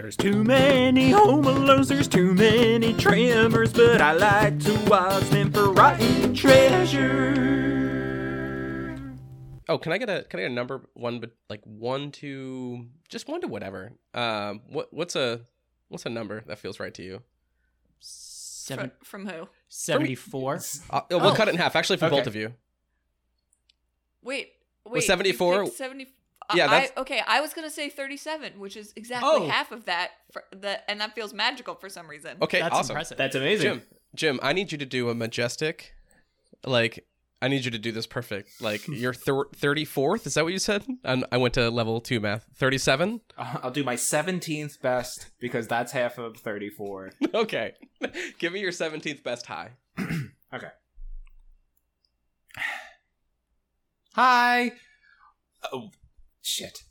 There's too many home alones, there's too many tremors, but I like to watch them for rotten treasure. Oh, can I get a can I get a number one but like one to just one to whatever. Um what what's a what's a number that feels right to you? Seven, From, from who? 74. Uh, we'll Oh. cut it in half actually for Okay. both of you. Wait, wait. Was you 74 70 Yeah, I, okay. I was gonna say 37, which is exactly Oh. half of that. For the and that feels magical for some reason. Okay, That's awesome. impressive. That's amazing. Jim, Jim, I need you to do a majestic like I need you to do this perfect. Like your thir- 34th, is that what you said? And I went to level 2 math. 37? Uh, I'll do my 17th best because that's half of 34. okay. Give me your 17th best high. Okay. Hi. Oh, shit.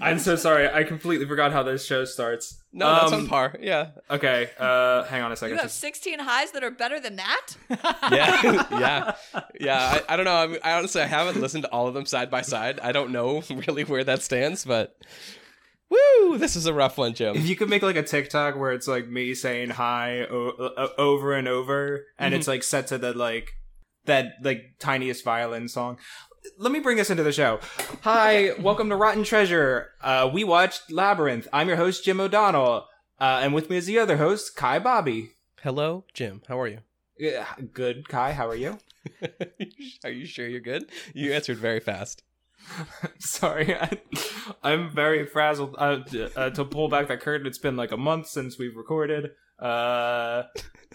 I'm so sorry. I completely forgot how this show starts. No, that's Um, on par. Yeah. Okay. Uh, hang on a second. You second. have 16 highs that are better than that. yeah, yeah, yeah. I, I don't know. I, mean, I honestly I haven't listened to all of them side by side. I don't know really where that stands, but woo, this is a rough one, Joe. If you could make like a TikTok where it's like me saying hi o- o- over and over, and it's like set to the like that like tiniest violin song. Let me bring us into the show. Hi, welcome to Rotten Treasure. Uh, we watched Labyrinth. I'm your host Jim O'Donnell, uh, and with me is the other host Kai Bobby. Hello, Jim. How are you? Yeah, good, Kai. How are you? are you sure you're good? You answered very fast. Sorry, I, I'm very frazzled. Uh, uh, to pull back that curtain, it's been like a month since we've recorded, uh,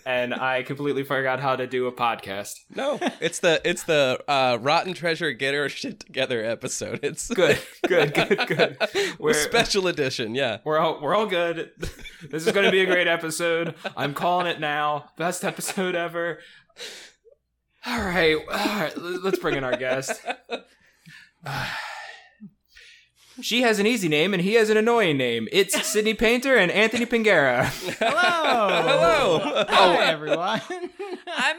and I completely forgot how to do a podcast. No, it's the it's the uh, Rotten Treasure Get Our Shit Together episode. It's Good, good, good, good. We're special edition. Yeah. we're all we're all good. This is going to be a great episode. I'm calling it now. Best episode ever. All right, all right. Let's bring in our guest. She has an easy name and he has an annoying name. It's Sydney Painter and Anthony Pingera. Hello. Hello. Hi, everyone. I'm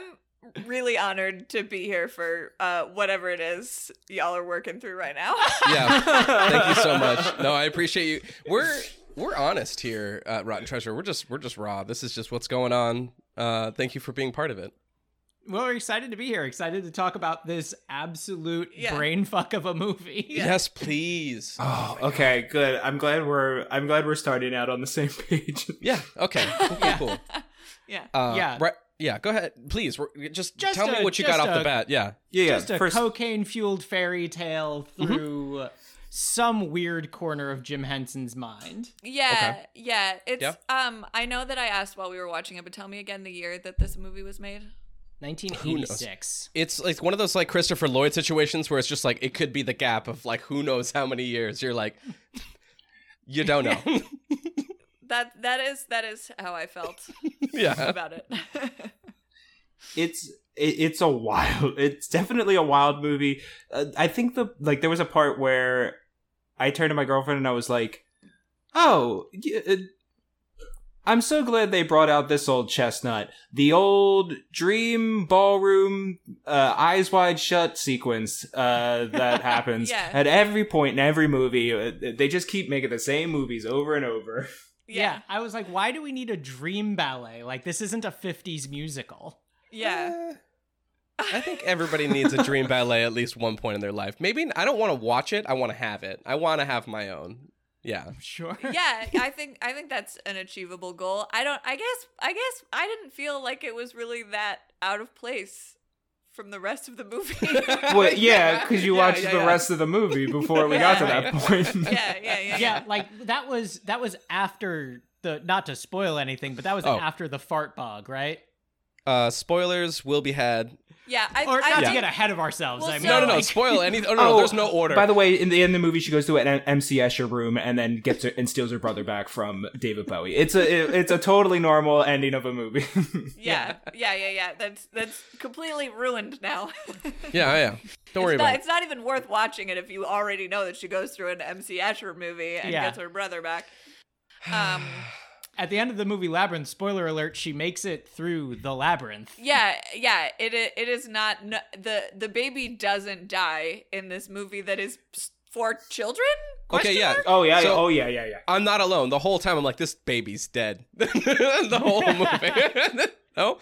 really honored to be here for uh, whatever it is y'all are working through right now. Yeah. Thank you so much. No, I appreciate you. We're we're honest here at Rotten Treasure. We're just we're just raw. This is just what's going on. Uh, thank you for being part of it. Well, we're excited to be here. Excited to talk about this absolute Yeah. brain fuck of a movie. Yes, please. Oh, okay, good. I'm glad we're I'm glad we're starting out on the same page. Yeah. Okay. Cool. Cool. cool. yeah. Uh, Yeah. Right. Yeah. Go ahead, please. Just, Just tell me what you got just off the bat. Yeah. Yeah, yeah. Just a First, cocaine fueled fairy tale through some weird corner of Jim Henson's mind. Yeah, yeah. It's Yeah. um I know that I asked while we were watching it, but tell me again the year that this movie was made. 1986. It's like one of those like Christopher Lloyd situations where it's just like it could be the gap of like who knows how many years. You're like, you don't know. That that is that is how I felt yeah. about it. it's it, it's a wild it's definitely a wild movie uh, i think the like there was a part where i turned to my girlfriend and i was like oh y- uh, i'm so glad they brought out this old chestnut the old dream ballroom uh, eyes wide shut sequence uh, that happens Yeah. at every point in every movie Uh, they just keep making the same movies over and over Yeah. I was like, why do we need a dream ballet? Like, this isn't a 50s musical. Yeah. Uh, I think everybody needs a dream ballet at least one point in their life. Maybe I don't want to watch it. I want to have it. I want to have my own. Yeah. Sure. yeah, I think I think that's an achievable goal. I don't I guess I guess I didn't feel like it was really that out of place from the rest of the movie. well yeah because you Yeah, watched yeah, the yeah. rest of the movie before we got to that point yeah, yeah, yeah. yeah, like that was that was after the not to spoil anything, but that was Oh. after the fart bog, right? Uh, spoilers will be had. Yeah, I, Or I not to get ahead of ourselves. Well, I mean, so- No, no, no. like- Spoil anything. Oh, no, no, there's no order. By the way, in the end of the movie, she goes to an MC Escher room and then gets her, and steals her brother back from David Bowie. It's a it- it's a totally normal ending of a movie. Yeah, yeah, yeah, yeah. That's that's completely ruined now. yeah, yeah. Don't worry it's, about not, it. it's not even worth watching it if you already know that she goes through an MC Escher movie and Yeah. gets her brother back. Um, at the end of the movie Labyrinth, spoiler alert, she makes it through the labyrinth. yeah, yeah. It i- it is not no, the the baby doesn't die in this movie that is for children? Okay, yeah. mark? Oh yeah, So- oh yeah, yeah, yeah. I'm not alone. The whole time I'm like, this baby's dead. the whole movie. no,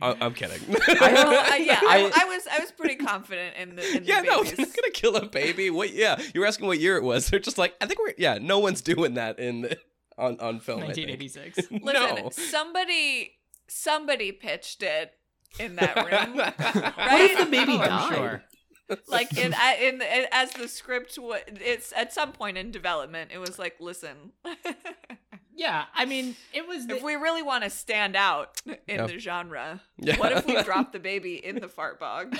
I- I'm kidding. Well, I, uh, yeah, I, I- I was I was pretty confident in the in the yeah, no, babies. they're not gonna kill a baby. What? Yeah, you were asking what year it was. They're just like, I think we're. Yeah, no one's doing that in the, on on film. I think. 1986. Listen, no. somebody somebody pitched it in that room, What right? if the baby Oh, I'm died? sure. like in, in in as the script was, it's at some point in development. It was like, listen, Yeah, I mean, it was. The, if we really want to stand out in Yeah. the genre, Yeah. what if we drop the baby in the fart bog?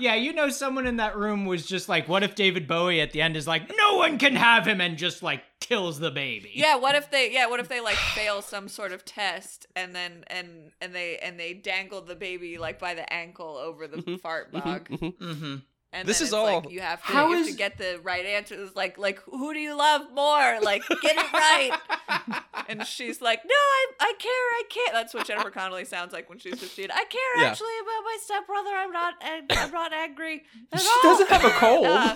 yeah, you know, someone in that room was just like, "What if David Bowie at the end is like, no one can have him," and just like kills the baby? Yeah, what if they yeah, what if they like fail some sort of test and then and and they and they dangle the baby like by the ankle over the fart bog. Mm-hmm. And This then is it's like all- you have to, How you have to get the right answer. It's like like who do you love more? Like get it right. and she's like, No, I I care, I can't. That's what Jennifer Connelly sounds like when she's 15. I care Yeah. actually about my stepbrother. I'm not ang- I'm not angry. At She all." doesn't have a cold. Uh,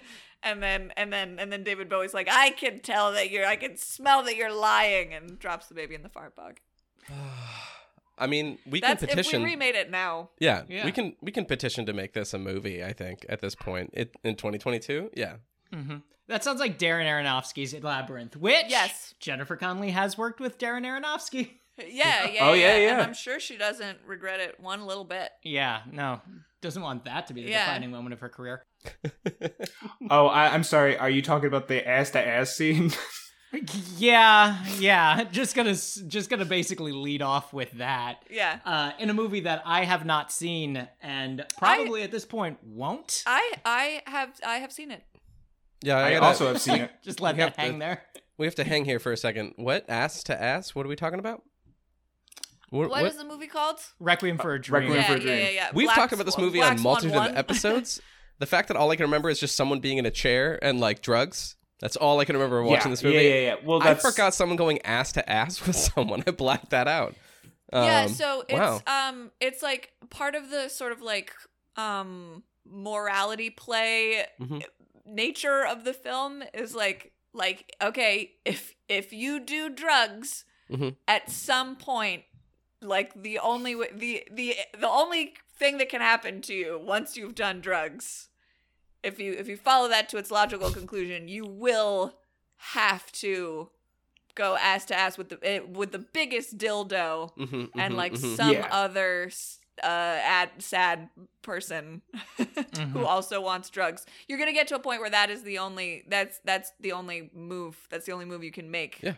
and then and then and then David Bowie's like, I can tell that you're I can smell that you're lying and drops the baby in the fart bog. I mean, we That's can if petition. we remade it now. yeah, Yeah. we can we can petition to make this a movie. I think at this point, it in 2022. Yeah, Mm-hmm. That sounds like Darren Aronofsky's Labyrinth, which Yes. Jennifer Connelly has worked with Darren Aronofsky. Yeah, yeah, Oh, yeah, And yeah. I'm sure she doesn't regret it one little bit. Yeah, no, doesn't want that to be the Yeah. defining moment of her career. oh, I, I'm sorry. Are you talking about the ass to ass scene? Yeah, yeah, just gonna just gonna basically lead off with that. Yeah. Uh, in a movie that I have not seen and probably at this point won't. I I have I have seen it. yeah. I gotta- also have seen it. Just let We that hang to- there. We have to hang here for a second. What ass to ass? What are we talking about? What, what is the movie called? Requiem for a Dream. Requiem yeah, for a yeah, Dream. yeah, yeah. We've Black talked about this movie Black on Swan multitude one. of episodes. the fact that all I can remember is just someone being in a chair and like drugs. That's all I can remember watching yeah, this movie. Yeah, yeah, yeah. Well, I forgot someone going ass to ass with someone. I blacked that out. yeah, Um, so it's wow. um it's like part of the sort of like um morality play Mhm. nature of the film is like like okay, if if you do drugs Mhm. at some point like the only way the the the only thing that can happen to you once you've done drugs if you if you follow that to its logical conclusion you will have to go ass to ass with the eh, with the biggest dildo Mhm, and mhm, like mhm. some Yeah. other s- uh ad sad person who also wants drugs you're gonna get to a point where that is the only that's that's the only move that's the only move you can make Yeah.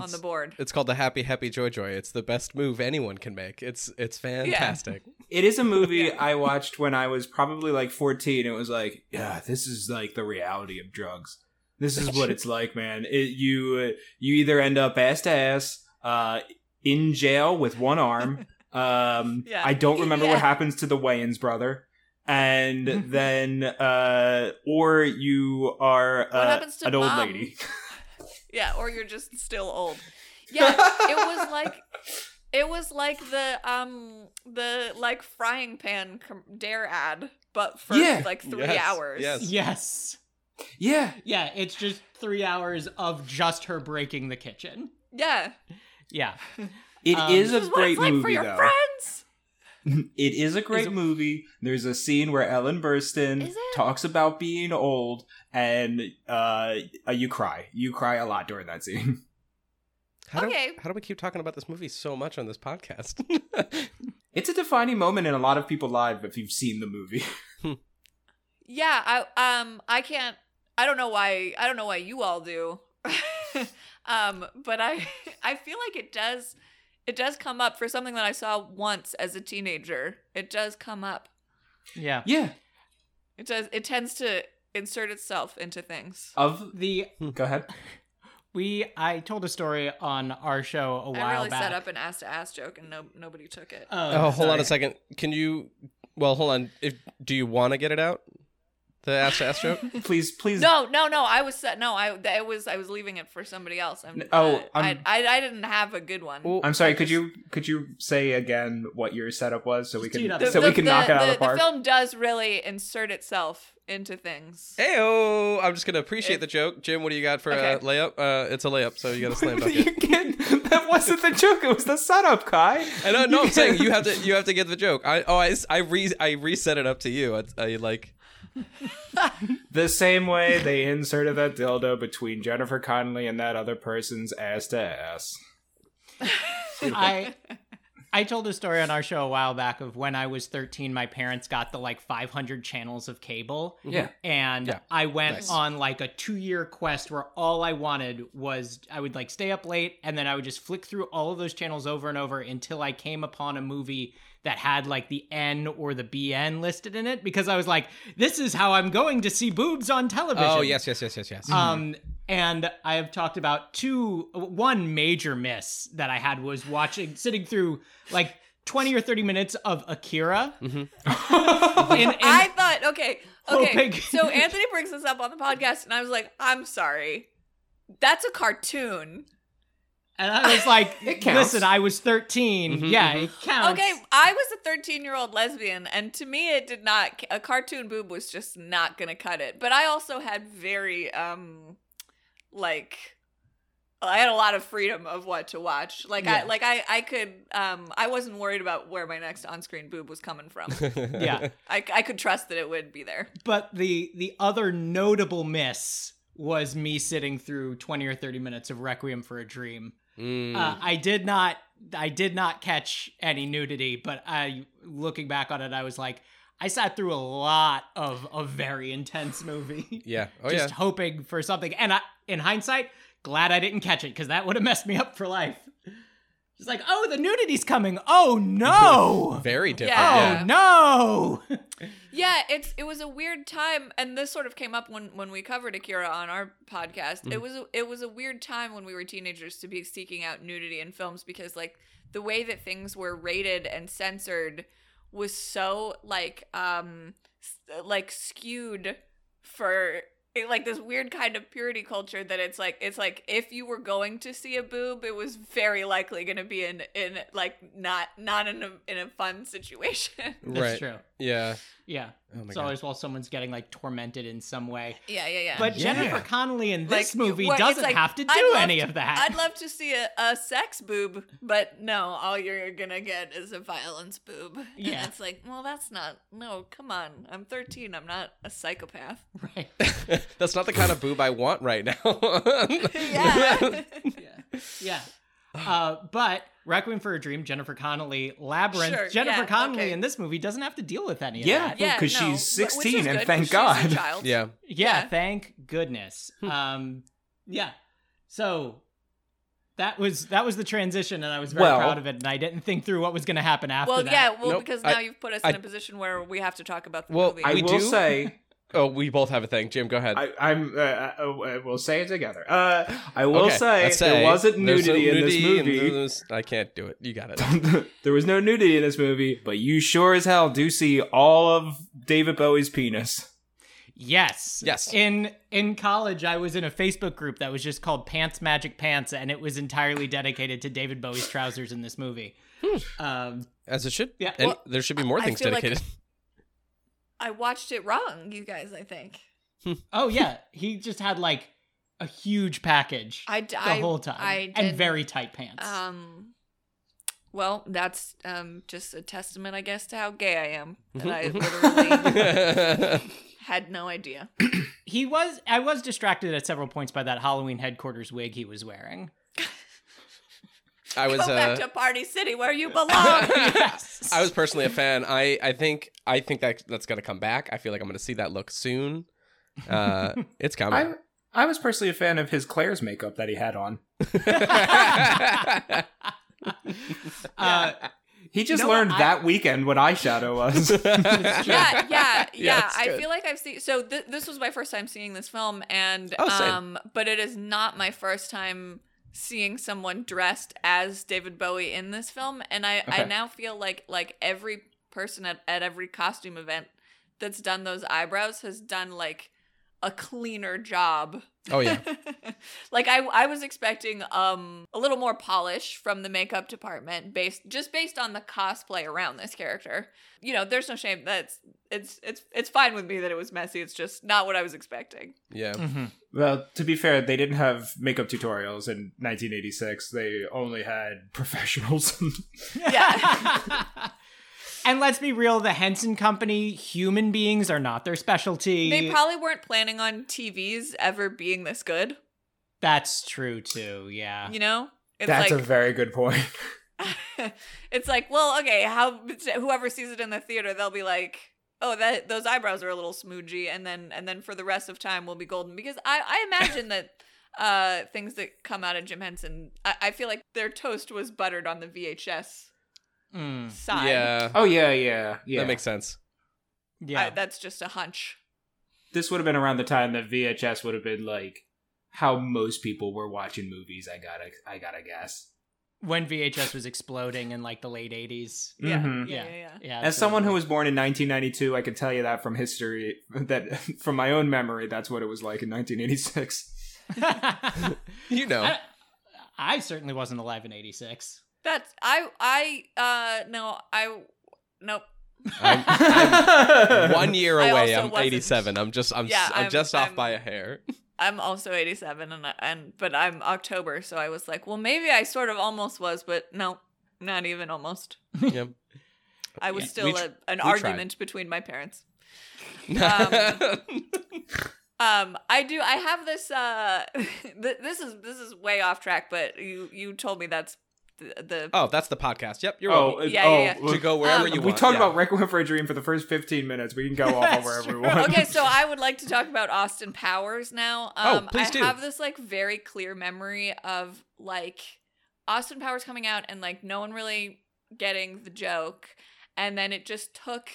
On the board it's called the Happy Happy Joy Joy. It's the best move anyone can make. It's it's fantastic. It is a movie I watched when I was probably like 14. It was like, yeah, this is like the reality of drugs. This is what it's like, man. It, you uh, you either end up ass to ass, uh, in jail with one arm. Um, Yeah. I don't remember Yeah. what happens to the Wayans brother, and then uh, or you are What uh, happens to an old lady. Yeah, or you're just still old. Yeah, it was like it was like the um the like frying pan com- dare ad, but for Yeah. like three Yes, hours. yes. Yes. Yeah, Yeah, it's just three hours of just her breaking the kitchen. Yeah. Yeah. it Um, is This a is what great it's like movie for your though. friends. It is a great it- movie. There's a scene where Ellen Burstyn Is it? talks about being old, and uh, uh, you cry. You cry a lot during that scene. How do, Okay. how do we keep talking about this movie so much on this podcast? It's a defining moment in a lot of people's lives if you've seen the movie. Yeah, I um I can't I don't know why I don't know why you all do. um but I I feel like it does it does come up for something that I saw once as a teenager. It does come up. Yeah. yeah. It does it tends to insert itself into things. Of The hmm. go ahead. we I told a story on our show a while I really back. set up an ass to ass joke and no nobody took it. Oh, oh, hold on a second. Can you? Well, hold on. If do you want to get it out? The ass to joke. Please, please. No, no, no. I was set. No, I that was I was leaving it for somebody else. I'm, Oh, uh, I'm- I, I I didn't have a good one. Well, I'm sorry. I Could you could you say again what your setup was so we Just can. The- so the- we can the- knock it out the, of the park? The film does really insert itself into things. Heyo! I'm just gonna appreciate It- the joke, Jim. What do you got for a layup? Uh, it's a layup, so you got a slam dunk. you it. can't, that wasn't the joke. It was the setup, Kai. I know. No, I'm saying you have to. You have to get the joke. I oh, I I re I reset it up to you. I, I like. The same way they inserted that dildo between Jennifer Connelly and that other person's ass to ass. I I told a story on our show a while back of when I was 13, my parents got the like 500 channels of cable. Mm-hmm. Yeah. And Yeah. I went Nice. on like a two year quest where all I wanted was I would like stay up late and then I would just flick through all of those channels over and over until I came upon a movie that had like the N or the BN listed in it because I was like, this is how I'm going to see boobs on television. Oh yes, yes, yes, yes, yes. Um, and I have talked about two. One major miss that I had was watching, sitting through like twenty or thirty minutes of Akira. Mm-hmm. In- in- I thought, okay, okay. Hoping- So Anthony brings this up on the podcast, and I was like, I'm sorry, that's a cartoon. And I was like, "Listen, I was 13. Mhm, yeah, mhm. it counts." Okay, I was a 13 year old lesbian, and to me, it did not. A cartoon boob was just not gonna cut it. But I also had very, um, like, I had a lot of freedom of what to watch. Like I, like I, I could, um, I wasn't worried about where my next on screen boob was coming from. Yeah. I, I could trust that it would be there. But the the other notable miss was me sitting through twenty or thirty minutes of Requiem for a Dream. Mm. Uh, I did not I did not catch any nudity, but I looking back on it, I was like, I sat through a lot of a very intense movie. yeah. Oh just yeah. hoping for something. And I in hindsight, glad I didn't catch it, because that would have messed me up for life. Just like, oh, the nudity's coming. Oh no. Very different. Yeah. Oh Yeah. no. Yeah, it's it was a weird time, and this sort of came up when when we covered Akira on our podcast. Mm-hmm. It was a, it was a weird time when we were teenagers to be seeking out nudity in films because like the way that things were rated and censored was so like um like skewed for it, like this weird kind of purity culture that it's like it's like if you were going to see a boob it was very likely going to be in in like not not in a in a fun situation That's Right. true. Yeah. Yeah. Oh my it's god. always while someone's getting like tormented in some way. yeah yeah yeah But Yeah. Jennifer Connelly in this Like, movie what- doesn't like, have to do I'd any to- of that. I'd love to see a, a sex boob, but no, all you're gonna get is a violence boob. And Yeah. it's like, well, that's not. No, come on. I'm 13. I'm not a psychopath. right. That's not the kind of boob I want right now. yeah. yeah. Yeah. Uh, but Requiem for a Dream, Jennifer Connelly, Labyrinth. Sure, Jennifer yeah, Connelly okay. in this movie doesn't have to deal with any of Yeah. that. yeah, 'cause no, she's 16 and good, thank 'cause God. child. yeah. Yeah, Yeah. thank goodness. Hmm. um, yeah. So that was that was the transition, and I was very Well- proud of it. And I didn't think through what was going to happen after Well, that. yeah, well, Nope, because I- now you've put us I- in a position where we have to talk about the Well, movie. I We will do- say, Oh, we both have a thing. Jim, go ahead. I, I'm. Uh, uh, we'll say it together. Uh, I will Okay, say, let's there wasn't there's no nudity in this nudity and movie. I can't do it. You got it. there was no nudity in this movie, but you sure as hell do see all of David Bowie's penis. Yes. Yes. In in college, I was in a Facebook group that was just called Pants Magic Pants, and it was entirely dedicated to David Bowie's trousers in this movie. Um, As it should. Yeah, And well, there should be more I things feel like- dedicated. I watched it wrong, you guys. I think oh yeah, he just had like a huge package I the I- whole time, I and very tight pants. Um. Well, that's um just a testament, I guess, to how gay I am. And I Mm-hmm. literally had no idea. he was. I was distracted at several points by that Halloween headquarters wig he was wearing. I was. Go Uh, back to Party City where you belong. yes. I was personally a fan. I, I think I think that that's gonna come back. I feel like I'm gonna see that look soon. Uh, it's I coming. I was personally a fan of his Claire's makeup that he had on. Uh, He just know what? learned I- that weekend what eyeshadow was. yeah, yeah, yeah. Yeah, I good. feel like I've seen. So th- this was my first time seeing this film, and Oh, um, but it is not my first time seeing someone dressed as David Bowie in this film, and I I now feel like like every person at at every costume event that's done those eyebrows has done like a cleaner job. Oh yeah. like I I was expecting um a little more polish from the makeup department based just based on the cosplay around this character. You know, there's no shame that's it's it's it's fine with me that it was messy. It's just not what I was expecting. Yeah. Mm-hmm. Well, to be fair, they didn't have makeup tutorials in 1986. They only had professionals. Yeah. and let's be real, the Henson Company, human beings are not their specialty. They probably weren't planning on TVs ever being this good, That's true too. Yeah. you know? It's That's like a very good point. it's like, well, okay, how whoever sees it in the theater, they'll be like, "Oh, that those eyebrows are a little smoochy," and then and then for the rest of time we'll be golden because I I imagine that uh things that come out of Jim Henson, I, I feel like their toast was buttered on the VHS Mm, side. Yeah. Oh yeah, yeah, yeah. That makes sense. yeah. I- that's just a hunch. this would have been around the time that VHS would have been like how most people were watching movies. I gotta, I gotta guess. when VHS was exploding in like the late 80s. Yeah, Mhm. yeah, Yeah. yeah, yeah. Yeah. As someone who was born in 1992, I can tell you that from history, that from my own memory, that's what it was like in 1986. You know. I, I certainly wasn't alive in 86. That's I I uh no I nope. I'm, I'm one year I away. also I'm wasn't. 87. I'm just I'm, Yeah, s- I'm I'm- just off I'm- by a hair. I'm also 87 and I- and but I'm October, so I was like, well, maybe I sort of almost was, but no, not even almost. yep. I was Yeah, still we tr- a, an we tried. argument between my parents. Um Um, I do. I have this. Uh, th- this is this is way off track, but you you told me that's the. the oh, that's the podcast. Yep, you're oh, welcome. Yeah, oh, yeah, yeah. to go wherever Um, you we want. talked yeah. about Requiem for a Dream for the first 15 minutes. We can go off That's wherever we want. okay, so I would like to talk about Austin Powers now. Oh, Um, please I do. have this like very clear memory of like Austin Powers coming out and like no one really getting the joke, and then it just took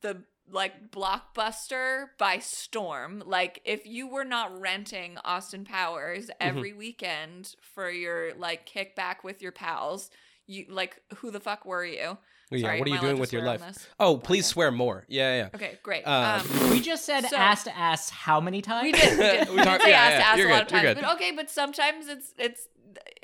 the like blockbuster by storm. Like if you were not renting Austin Powers Mm-hmm. every weekend for your like kickback with your pals, you like who the fuck were you? Yeah, Sorry, what are you doing with your life? Oh, please Okay. swear more. Yeah, yeah. Okay, great. Um, um We just said So- ass to ass how many times? we did. We did. We We did talked- say yeah, ass yeah, to ass you're a lot of times, but okay. But sometimes it's it's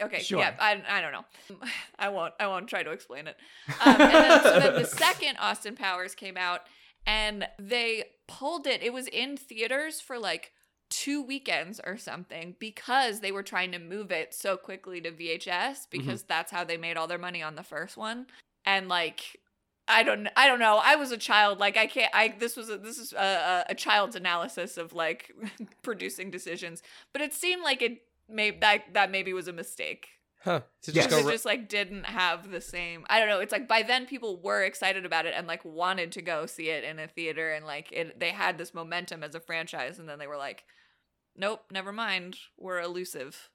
okay. Sure. Yeah, I, I don't know. I won't I won't try to explain it. Um, and then, so then the second Austin Powers came out, and they pulled it. It was in theaters for like two weekends or something because they were trying to move it so quickly to VHS mm-hmm. because that's how they made all their money on the first one. And like I don't I don't know. I was a child. Like I can't I this was a, this is a, a, a child's analysis of like producing decisions. But it seemed like it may that that maybe was a mistake. Huh. To Yes. just Because go it just like didn't have the same I don't know. It's like by then people were excited about it and like wanted to go see it in a theater and like it they had this momentum as a franchise and then they were like Nope, never mind. We're elusive.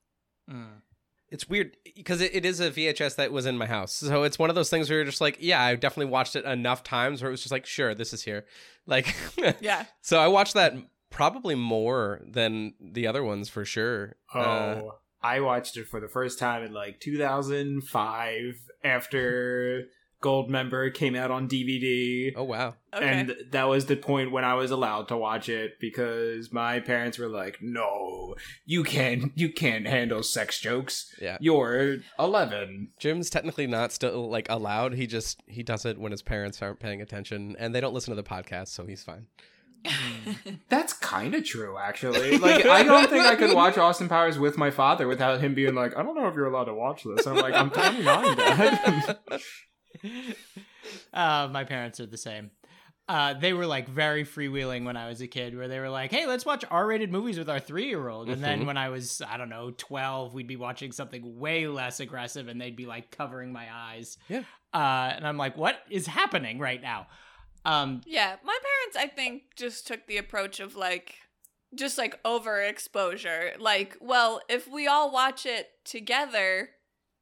Mm. it's weird because it, it is a VHS that was in my house. So it's one of those things where you're just like, yeah, I definitely watched it enough times where it was just like, sure, this is here. Like, Yeah. so I watched that probably more than the other ones for sure. Oh, Uh, I watched it for the first time in like 2005 after Goldmember came out on DVD. oh wow. Okay. And that was the point when I was allowed to watch it because my parents were like, "No, you can't, you can't handle sex jokes. Yeah. You're 11." Jim's technically not still like allowed. He just he does it when his parents aren't paying attention and they don't listen to the podcast, so he's fine. That's kind of true, actually. Like, I don't think I could watch Austin Powers with my father without him being like, "I don't know if you're allowed to watch this." I'm like, "I'm 29, Dad." uh, my parents are the same. Uh, they were like very freewheeling when I was a kid, where they were like, "Hey, let's watch R-rated movies with our three-year-old." And then Mhm. when I was, I don't know, twelve, we'd be watching something way less aggressive, and they'd be like covering my eyes. Yeah. Uh, and I'm like, "What is happening right now?" Um, Yeah, my parents, I think, just took the approach of like, just like overexposure. Like, well, if we all watch it together,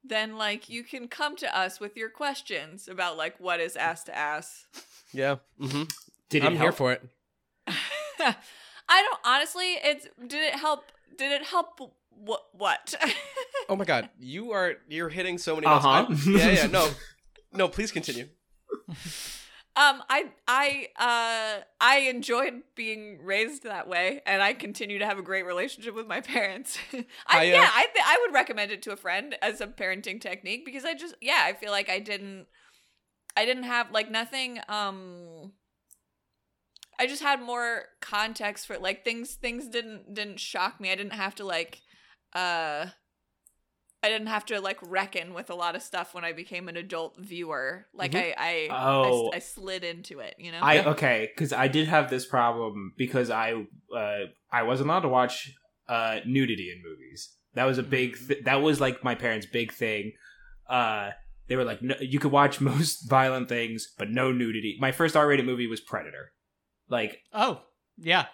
then like you can come to us with your questions about like what is ass to ass. Yeah. hmm Did it I'm here for it. I don't honestly. It's did it help? Did it help? What? What? Oh my god, you are you're hitting so many Uh-huh. Yeah, yeah, no. No, please continue. Um, I I uh I enjoyed being raised that way, and I continue to have a great relationship with my parents. I, I, uh, yeah, I th- I would recommend it to a friend as a parenting technique because I just yeah I feel like I didn't I didn't have like nothing um I just had more context for like things things didn't didn't shock me. I didn't have to like uh I didn't have to like reckon with a lot of stuff when I became an adult viewer. Like I I, I Oh. I slid into it, you know. I okay, because I did have this problem because I uh, I wasn't allowed to watch uh, nudity in movies. That was a big. Th- that was like my parents' big thing. Uh, they were like, no, you could watch most violent things, but no nudity. My first R-rated movie was Predator. Like, Oh, yeah.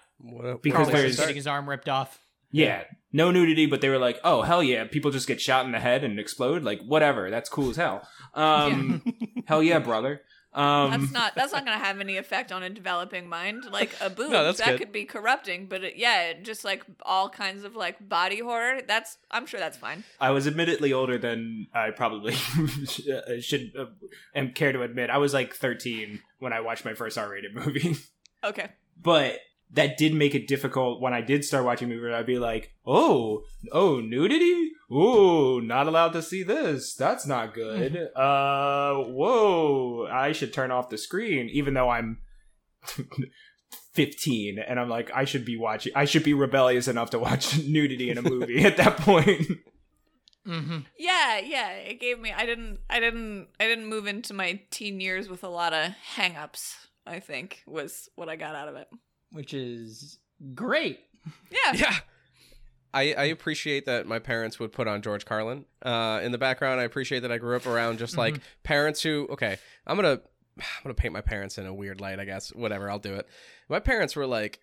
Because what there's- getting his arm ripped off. yeah, no nudity, but they were like, oh hell yeah, people just get shot in the head and explode. Like, whatever, that's cool as hell. Um, hell yeah, brother. Um, that's not that's not gonna have any effect on a developing mind. Like a boob, No, that's that good. could be corrupting, but it, yeah, just like all kinds of like body horror. That's I'm sure that's fine. I was admittedly older than I probably should uh, am care to admit. I was like 13 when I watched my first R-rated movie, Okay. but that did make it difficult when I did start watching movies. I'd be like, "Oh, oh, nudity? Oh, not allowed to see this. That's not good. uh, whoa, I should turn off the screen." Even though I'm 15 and I'm like, I should be watching. I should be rebellious enough to watch nudity in a movie at that point. Mm-hmm. Yeah, yeah. It gave me I didn't I didn't I didn't move into my teen years with a lot of hang-ups, I think, was what I got out of it. Which is great. Yeah. Yeah. I, I appreciate that my parents would put on George Carlin uh, in the background. I appreciate that I grew up around just like parents who okay, I'm gonna I'm gonna paint my parents in a weird light, I guess. Whatever, I'll do it. My parents were like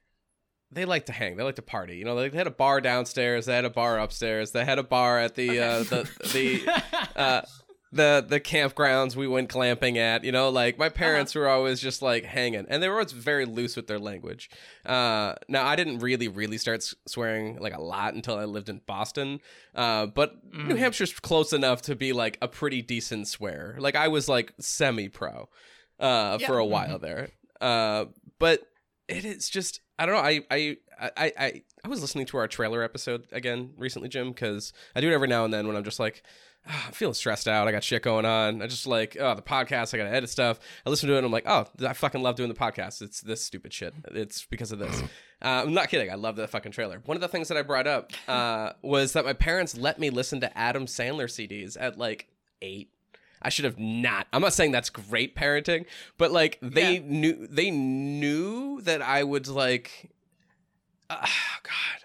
they like to hang, they like to party. You know, they had a bar downstairs, they had a bar upstairs, they had a bar at the uh, the the uh, the the campgrounds we went glamping at. You know, like my parents were always just like hanging, and they were always very loose with their language. Uh, now I didn't really really start s- swearing like a lot until I lived in Boston, uh, but New Hampshire's close enough to be like a pretty decent swear. Like I was like semi pro uh, Yeah. for a while there, uh, but it is just I don't know. I I I I, I was listening to our trailer episode again recently, Jim, because I do it every now and then when I'm just like. "Ah, I'm feeling stressed out. I got shit going on. I just like, oh, the podcast. I got to edit stuff. I listen to it and I'm like, oh, I fucking love doing the podcast. It's this stupid shit. It's because of this. Uh, I'm not kidding. I love the fucking trailer. One of the things that I brought up uh, was that my parents let me listen to Adam Sandler CDs at like eight. I should have not. I'm not saying that's great parenting, but like they Yeah. knew they knew that I would like uh, God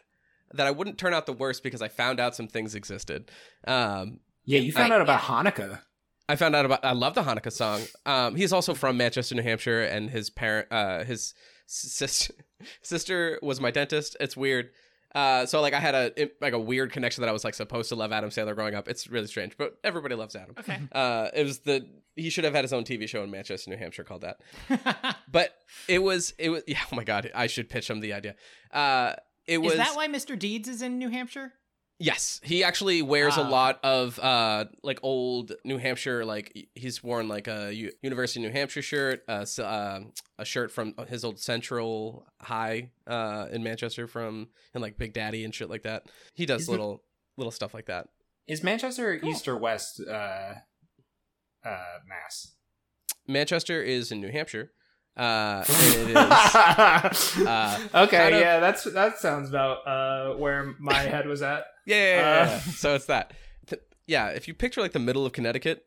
that I wouldn't turn out the worst because I found out some things existed. Um, Yeah, you found out about. Hanukkah. I found out about. I love the Hanukkah song. Um, he's also from Manchester, New Hampshire, and his parent, uh, his sister, sister was my dentist. It's weird. Uh, so like I had a like a weird connection that I was like supposed to love Adam Sandler growing up. It's really strange, but everybody loves Adam. Okay. Uh, it was the he should have had his own TV show in Manchester, New Hampshire called that. But it was it was yeah. Oh my god, I should pitch him the idea. Uh, it was is that why Mr. Deeds is in New Hampshire? Yes, he actually wears a Ah. lot of uh like old New Hampshire like he's worn like a U- University of New Hampshire shirt, uh, s- uh, a shirt from his old Central High uh in Manchester from and like Big Daddy and shit like that. He does Is it- little little stuff like that. Is Manchester Cool. east or west? Uh, uh, Mass. Manchester is in New Hampshire. Uh and it is uh, okay, kind of- yeah, that's that sounds about uh where my head was at. Yeah, yeah, yeah, yeah, Uh. yeah. so it's that. Th- yeah, if you picture like the middle of Connecticut,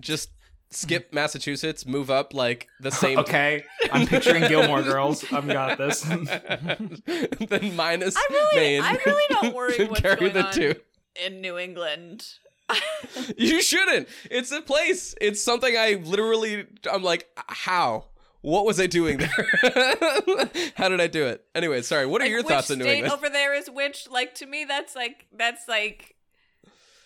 just skip Massachusetts, move up like the same okay, I'm picturing Gilmore Girls. I've got this. then minus I really Maine. I really don't worry what's Carry going the on two. in New England. You shouldn't. It's a place. It's something I literally. I'm like, how? What was I doing there? How did I do it? Anyway, sorry. What are Like, your which thoughts on New state England? over there is which? Like to me, that's like that's like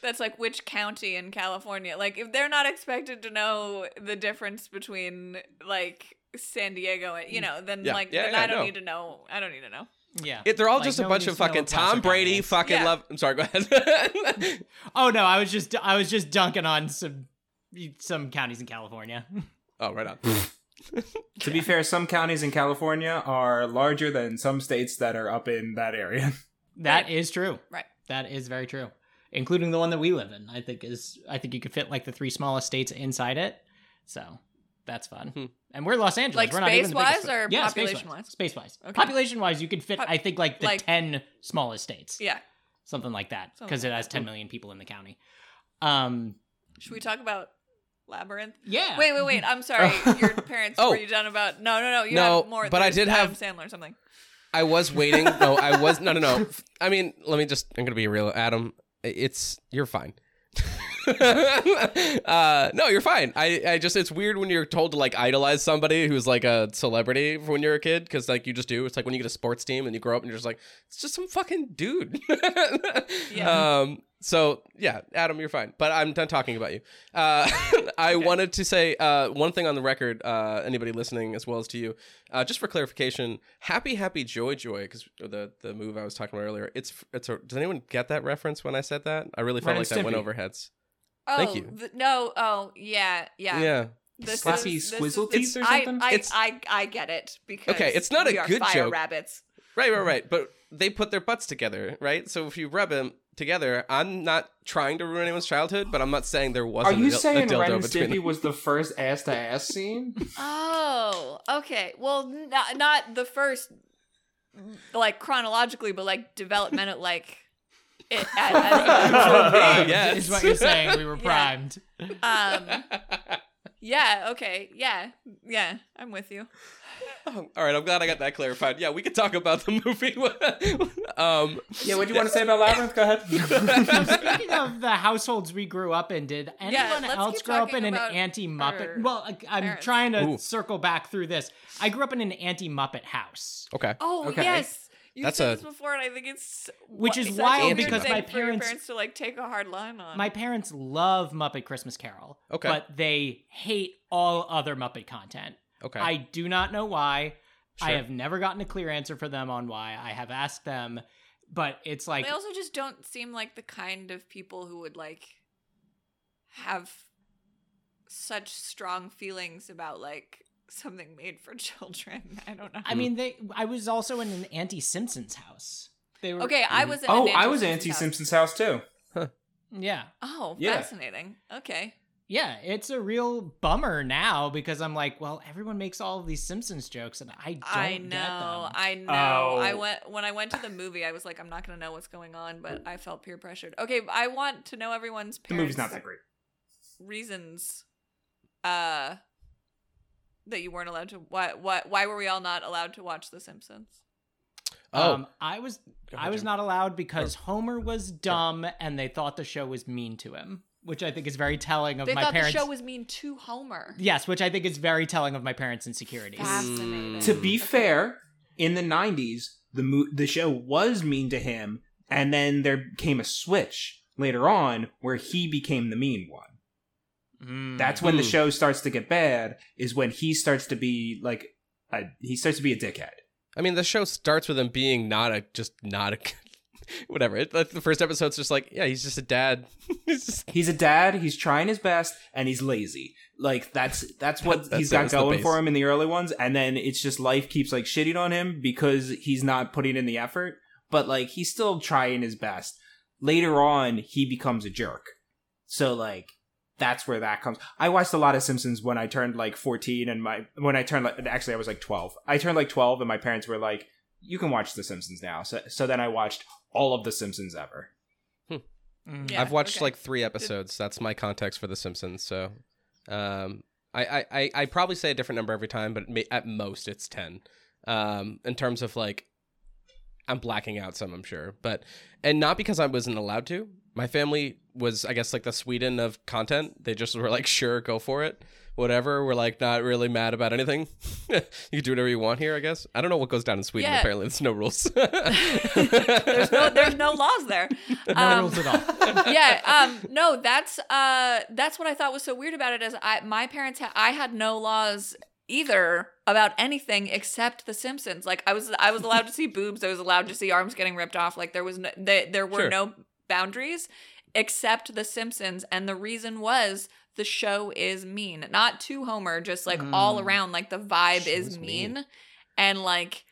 that's like which county in California. Like if they're not expected to know the difference between like San Diego and you mm. know, then Yeah. like Yeah, then yeah, I don't no. need to know. I don't need to know. Yeah. It- they're all Like, just a no one bunch of fucking Tom Brady. Is. Fucking Yeah. love. I'm sorry. Go ahead. Oh no, I was just I was just dunking on some some counties in California. oh, right on. To be fair, some counties in California are larger than some states that are up in that area. That is true. Right. That is very true. Including the one that we live in. I think is I think you could fit like the three smallest states inside it. So that's fun. Hmm. And we're Los Angeles. Like we're not even the space-wise biggest- or yeah, population-wise? Space wise. Okay. Population wise, you could fit Pop- I think like the like- ten smallest states. Yeah. Something like that. Something Because it has that. ten million people in the county. Um Should we talk about Labyrinth? yeah. Wait, wait, wait. I'm sorry. Your parents Oh. were you done about? No, no, no. You No, have more. but I did Adam have- Sandler or something. I was waiting. No, I was no, no, no. I mean, let me just. I'm gonna be real, Adam. It's you're fine. uh, no, you're fine. I, I just it's weird when you're told to like idolize somebody who's like a celebrity when you're a kid because like you just do. It's like when you get a sports team and you grow up and you're just like it's just some fucking dude. Yeah. Um. So yeah, Adam, you're fine. But I'm done talking about you. Uh, I wanted to say uh, one thing on the record. Uh, anybody listening, as well as to you, uh, just for clarification, happy, happy, joy, joy, because the the move I was talking about earlier. It's it's a. Does anyone get that reference when I said that? I really felt Ren like that went over heads. Oh, Thank you. th- no. Oh, yeah, yeah. Yeah. This Slappy is, squizzle is, teeth or something? I, It's- I, I, get it because Okay, it's not a we are good fire joke. rabbits. Right, right, right. But they put their butts together, right? So if you rub them together, I'm not trying to ruin anyone's childhood, but I'm not saying there wasn't you a, dil- a saying dildo Ren and between Stimpy them. was the first ass to ass scene? Oh, okay. Well, not not the first, like chronologically, but like developmental, like it. As, as, Yes. Is what you're saying. We were Yeah. primed. um. Yeah. Okay. Yeah. Yeah. I'm with you. Oh, all right, I'm glad I got that clarified. Yeah, we could talk about the movie. um, yeah, what do you want to say about Labyrinth? Go ahead. Speaking of the households we grew up in, did anyone let's else grow up in an anti Muppet? Well, I- I'm parents. trying to Ooh. circle back through this. I grew up in an anti Muppet house. okay. Oh Okay. yes. You That's said a- this before, and I think it's Which is wild because my for your parents- parents to like take a hard line on. My parents love Muppet Christmas Carol, Okay. but they hate all other Muppet content. Okay. I do not know why. I have never gotten a clear answer for them on why. I have asked them, but it's like they also just don't seem like the kind of people who would like have such strong feelings about like something made for children. I don't know. I mean, they. I was also in an anti Simpsons house. They were okay, I was. In oh, an I was anti-Simpsons anti house. Simpsons house too. Yeah, Oh, Yeah. fascinating. Okay. yeah. It's a real bummer now because I'm like, well, everyone makes all of these Simpsons jokes, and I don't I get know. them. I know. Oh. I went when I went to the movie. I was like, I'm not gonna know what's going on, but I felt peer pressured. Okay, I want to know everyone's The movie's not that great. reasons. Uh, that you weren't allowed to. Why? Why? Why were we all not allowed to watch The Simpsons? oh, Um, I was Go I was Jim. not allowed because Homer was dumb, and they thought the show was mean to him, which I think is very telling of They my thought parents. the show was mean to Homer. yes, which I think is very telling of my parents' insecurities. Fascinating. To be fair, in the '90s, the mo- the show was mean to him, and then there came a switch later on where he became the mean one. Mm. That's when the Hmm. show starts to get bad. Is when he starts to be like, a, he starts to be a dickhead. I mean, the show starts with him being not a just not a whatever. It, like, the first episode's just like, yeah, he's just a dad. he's just He's a dad. He's trying his best, and he's lazy. Like that's that's what That's- he's that's it, got going for him in the early ones, and then it's just life keeps like shitting on him because he's not putting in the effort. But like he's still trying his best. Later on, he becomes a jerk. So like that's where that comes. I watched a lot of Simpsons when I turned like 14 and my when I turned like actually I was like 12. I turned like 12 and my parents were like you can watch the Simpsons now. So so then I watched all of the Simpsons ever. Mm. Yeah, I've watched okay. like three episodes. That's my context for The Simpsons. So, um, I I I I probably say a different number every time, but may, at most it's ten. Um, in terms of like, I'm blacking out some, I'm sure, but and not because I wasn't allowed to. My family was, I guess, like the Sweden of content. They just were like, sure, go for it, whatever. We're like not really mad about anything. you can do whatever you want here, I guess. I don't know what goes down in Sweden. Yeah. Apparently, there's no rules. there's no there's no laws there. No Um, rules at all. yeah um no that's uh that's what i thought was so weird about it is i my parents ha- i had no laws either about anything except the simpsons like i was i was allowed to see boobs i was allowed to see arms getting ripped off like there was no, they, there were Sure. no boundaries except the simpsons and the reason was the show is mean. Not to Homer, just like all Mm. around, like the vibe is mean. mean. And like,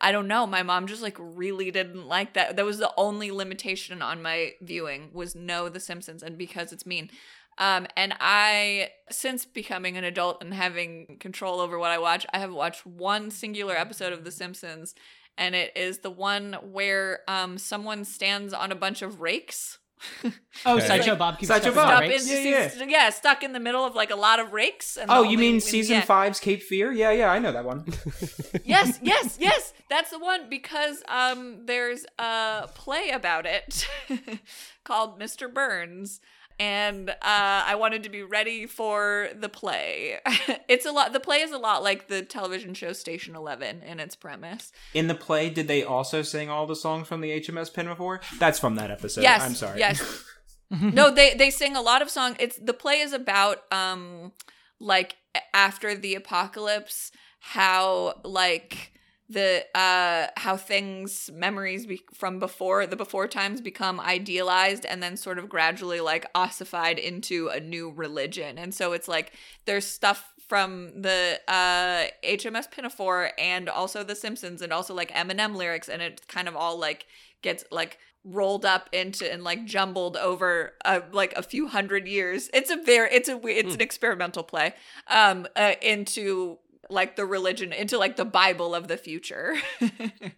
I don't know, my mom just like really didn't like that. That was the only limitation on my viewing was no The Simpsons and because it's mean. Um, and I, since becoming an adult and having control over what I watch, I have watched one singular episode of The Simpsons, and it is the one where um someone stands on a bunch of rakes. Oh, Okay. Sideshow Bob keeps Sideshow stepping Bob. on Stuck in, Yeah, yeah, yeah, stuck in the middle of like a lot of rakes. And Oh, you mean season yeah. five's Cape Fear? Yeah, yeah, I know that one. yes, yes, yes. That's the one because um there's a play about it called Mr. Burns. And uh, I wanted to be ready for the play. it's a lot. The play is a lot like the television show Station Eleven in its premise. In the play, did they also sing all the songs from the HMS Pinafore? That's from that episode. yes, I'm sorry. Yes. no, they they sing a lot of songs. It's the play is about um like after the apocalypse, how like the uh how things memories be- from before the before times become idealized and then sort of gradually like ossified into a new religion. And so it's like there's stuff from the uh hms pinafore and also the simpsons and also like eminem lyrics and it kind of all like gets like rolled up into and like jumbled over uh, like a few hundred years. It's a very it's a we- it's an experimental play um uh, into like the religion into like the bible of the future and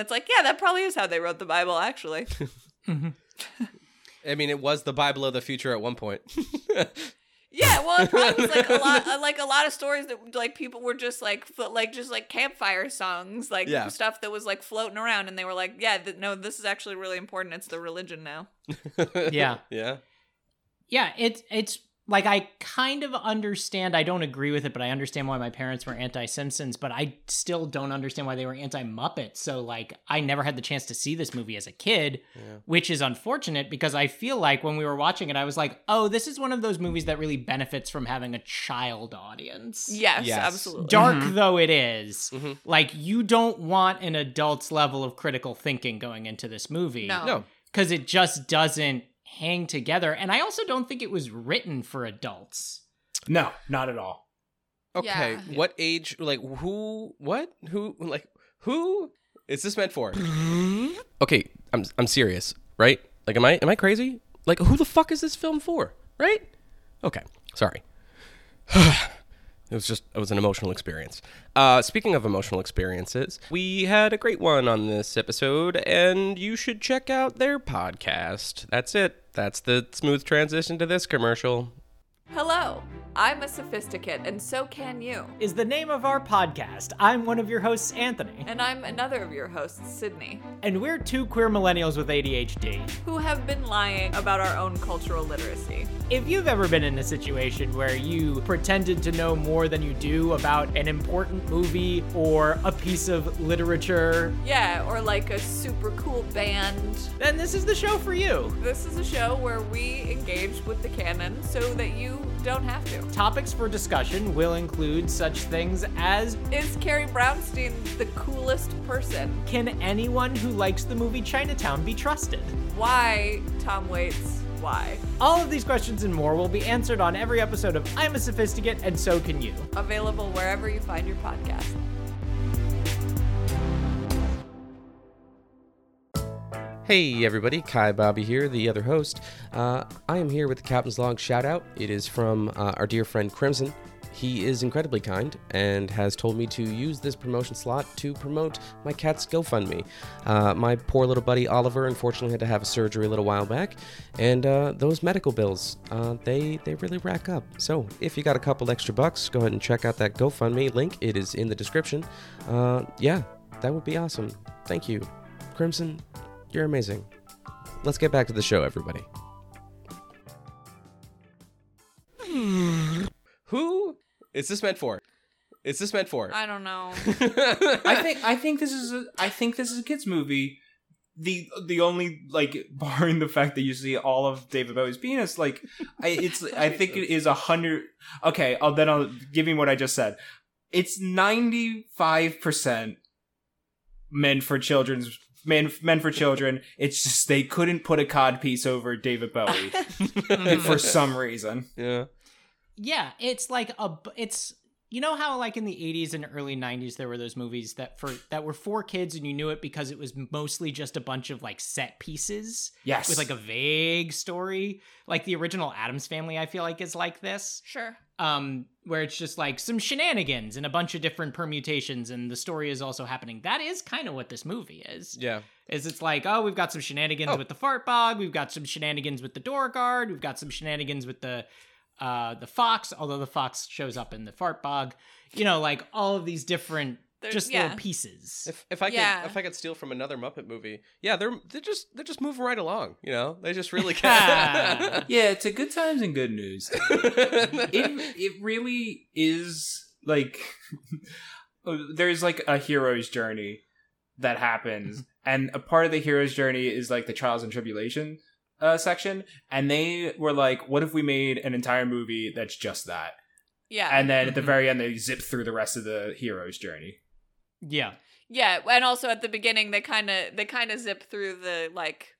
it's like yeah that probably is how they wrote the bible actually I mean, it was the Bible of the future at one point. yeah well it probably was like a lot uh, like a lot of stories that like people were just like fl- like just like campfire songs like Yeah. stuff that was like floating around and they were like yeah th- no this is actually really important it's the religion now Yeah. Yeah. Yeah, it's it's like I kind of understand. I don't agree with it, but I understand why my parents were anti Simpsons. But I still don't understand why they were anti Muppets. So like, I never had the chance to see this movie as a kid, Yeah. which is unfortunate because I feel like when we were watching it, I was like, oh, this is one of those movies that really benefits from having a child audience. yes, Yes. absolutely Dark Mhm. though it is, Mhm. like you don't want an adult's level of critical thinking going into this movie no No. because it just doesn't hang together. And I also don't think it was written for adults. No, not at all. Okay. Yeah. What age? Like who? What? Who? Like who is this meant for? okay, I'm I'm serious, right? Like, am I am I crazy? Like, who the fuck is this film for? Right? Okay. Sorry. It was just it was an emotional experience. Uh, speaking of emotional experiences, we had a great one on this episode, and you should check out their podcast. That's it. That's the smooth transition to this commercial. Hello i'm a sophisticate and so can you Is the name of our podcast. I'm one of your hosts, Anthony. and i'm another of your hosts sydney And we're two queer millennials with ADHD. who have been lying about our own cultural literacy If you've ever been in a situation where you pretended to know more than you do about an important movie or a piece of literature, yeah or like a super cool band then this is the show for you. This is a show where we engage with the canon so that you don't have to. Topics for discussion will include such things as Is Carrie Brownstein the coolest person? Can anyone who likes the movie Chinatown be trusted? Why, Tom Waits? Why? All of these questions and more will be answered on every episode of I'm a Sophisticate and So Can You. Available wherever you find your podcast. Hey everybody, Kai Bobby here, the other host. Uh, I am here with the Captain's Log shout out. It is from uh, our dear friend Crimson. He is incredibly kind and has told me to use this promotion slot to promote my cat's GoFundMe. Uh, my poor little buddy Oliver unfortunately had to have a surgery a little while back, and uh, those medical bills, uh, they, they really rack up. So if you got a couple extra bucks, go ahead and check out that GoFundMe link. It is in the description. Uh, yeah, that would be awesome. Thank you. Crimson, you're amazing. Let's get back to the show, everybody. Who is this meant for? Is this meant for? I don't know. I think I think this is a I think this is a kids movie. The the only like barring the fact that you see all of David Bowie's penis, like I it's I think it is a hundred. Okay, I'll then I'll give you what I just said. It's ninety five percent meant for children's men men for children. It's just they couldn't put a cod piece over David Bowie for some reason. yeah. Yeah, it's like a it's you know how like in the 80s and early 90s there were those movies that for that were for kids and you knew it because it was mostly just a bunch of like set pieces Yes. with like a vague story. Like the original Addams family I feel like is like this. Sure. Um where it's just like some shenanigans and a bunch of different permutations and the story is also happening. That is kind of what this movie is. Yeah. Is it's like, oh, we've got some shenanigans Oh. with the fart bog, we've got some shenanigans with the door guard, we've got some shenanigans with the uh the fox, although the fox shows up in the fart bog. You know, like all of these different There- just yeah. little pieces. If if I Yeah. could if I could steal from another Muppet movie, yeah, they're they're just they're just moving right along. You know, they just really can. yeah, it's a good times and good news. it it really is like there's like a hero's journey that happens and a part of the hero's journey is like the trials and tribulation uh, section and they were like what if we made an entire movie that's just that Yeah. and then at the Mhm. very end they zip through the rest of the hero's journey yeah. Yeah, and also at the beginning they kind of they kind of zip through the like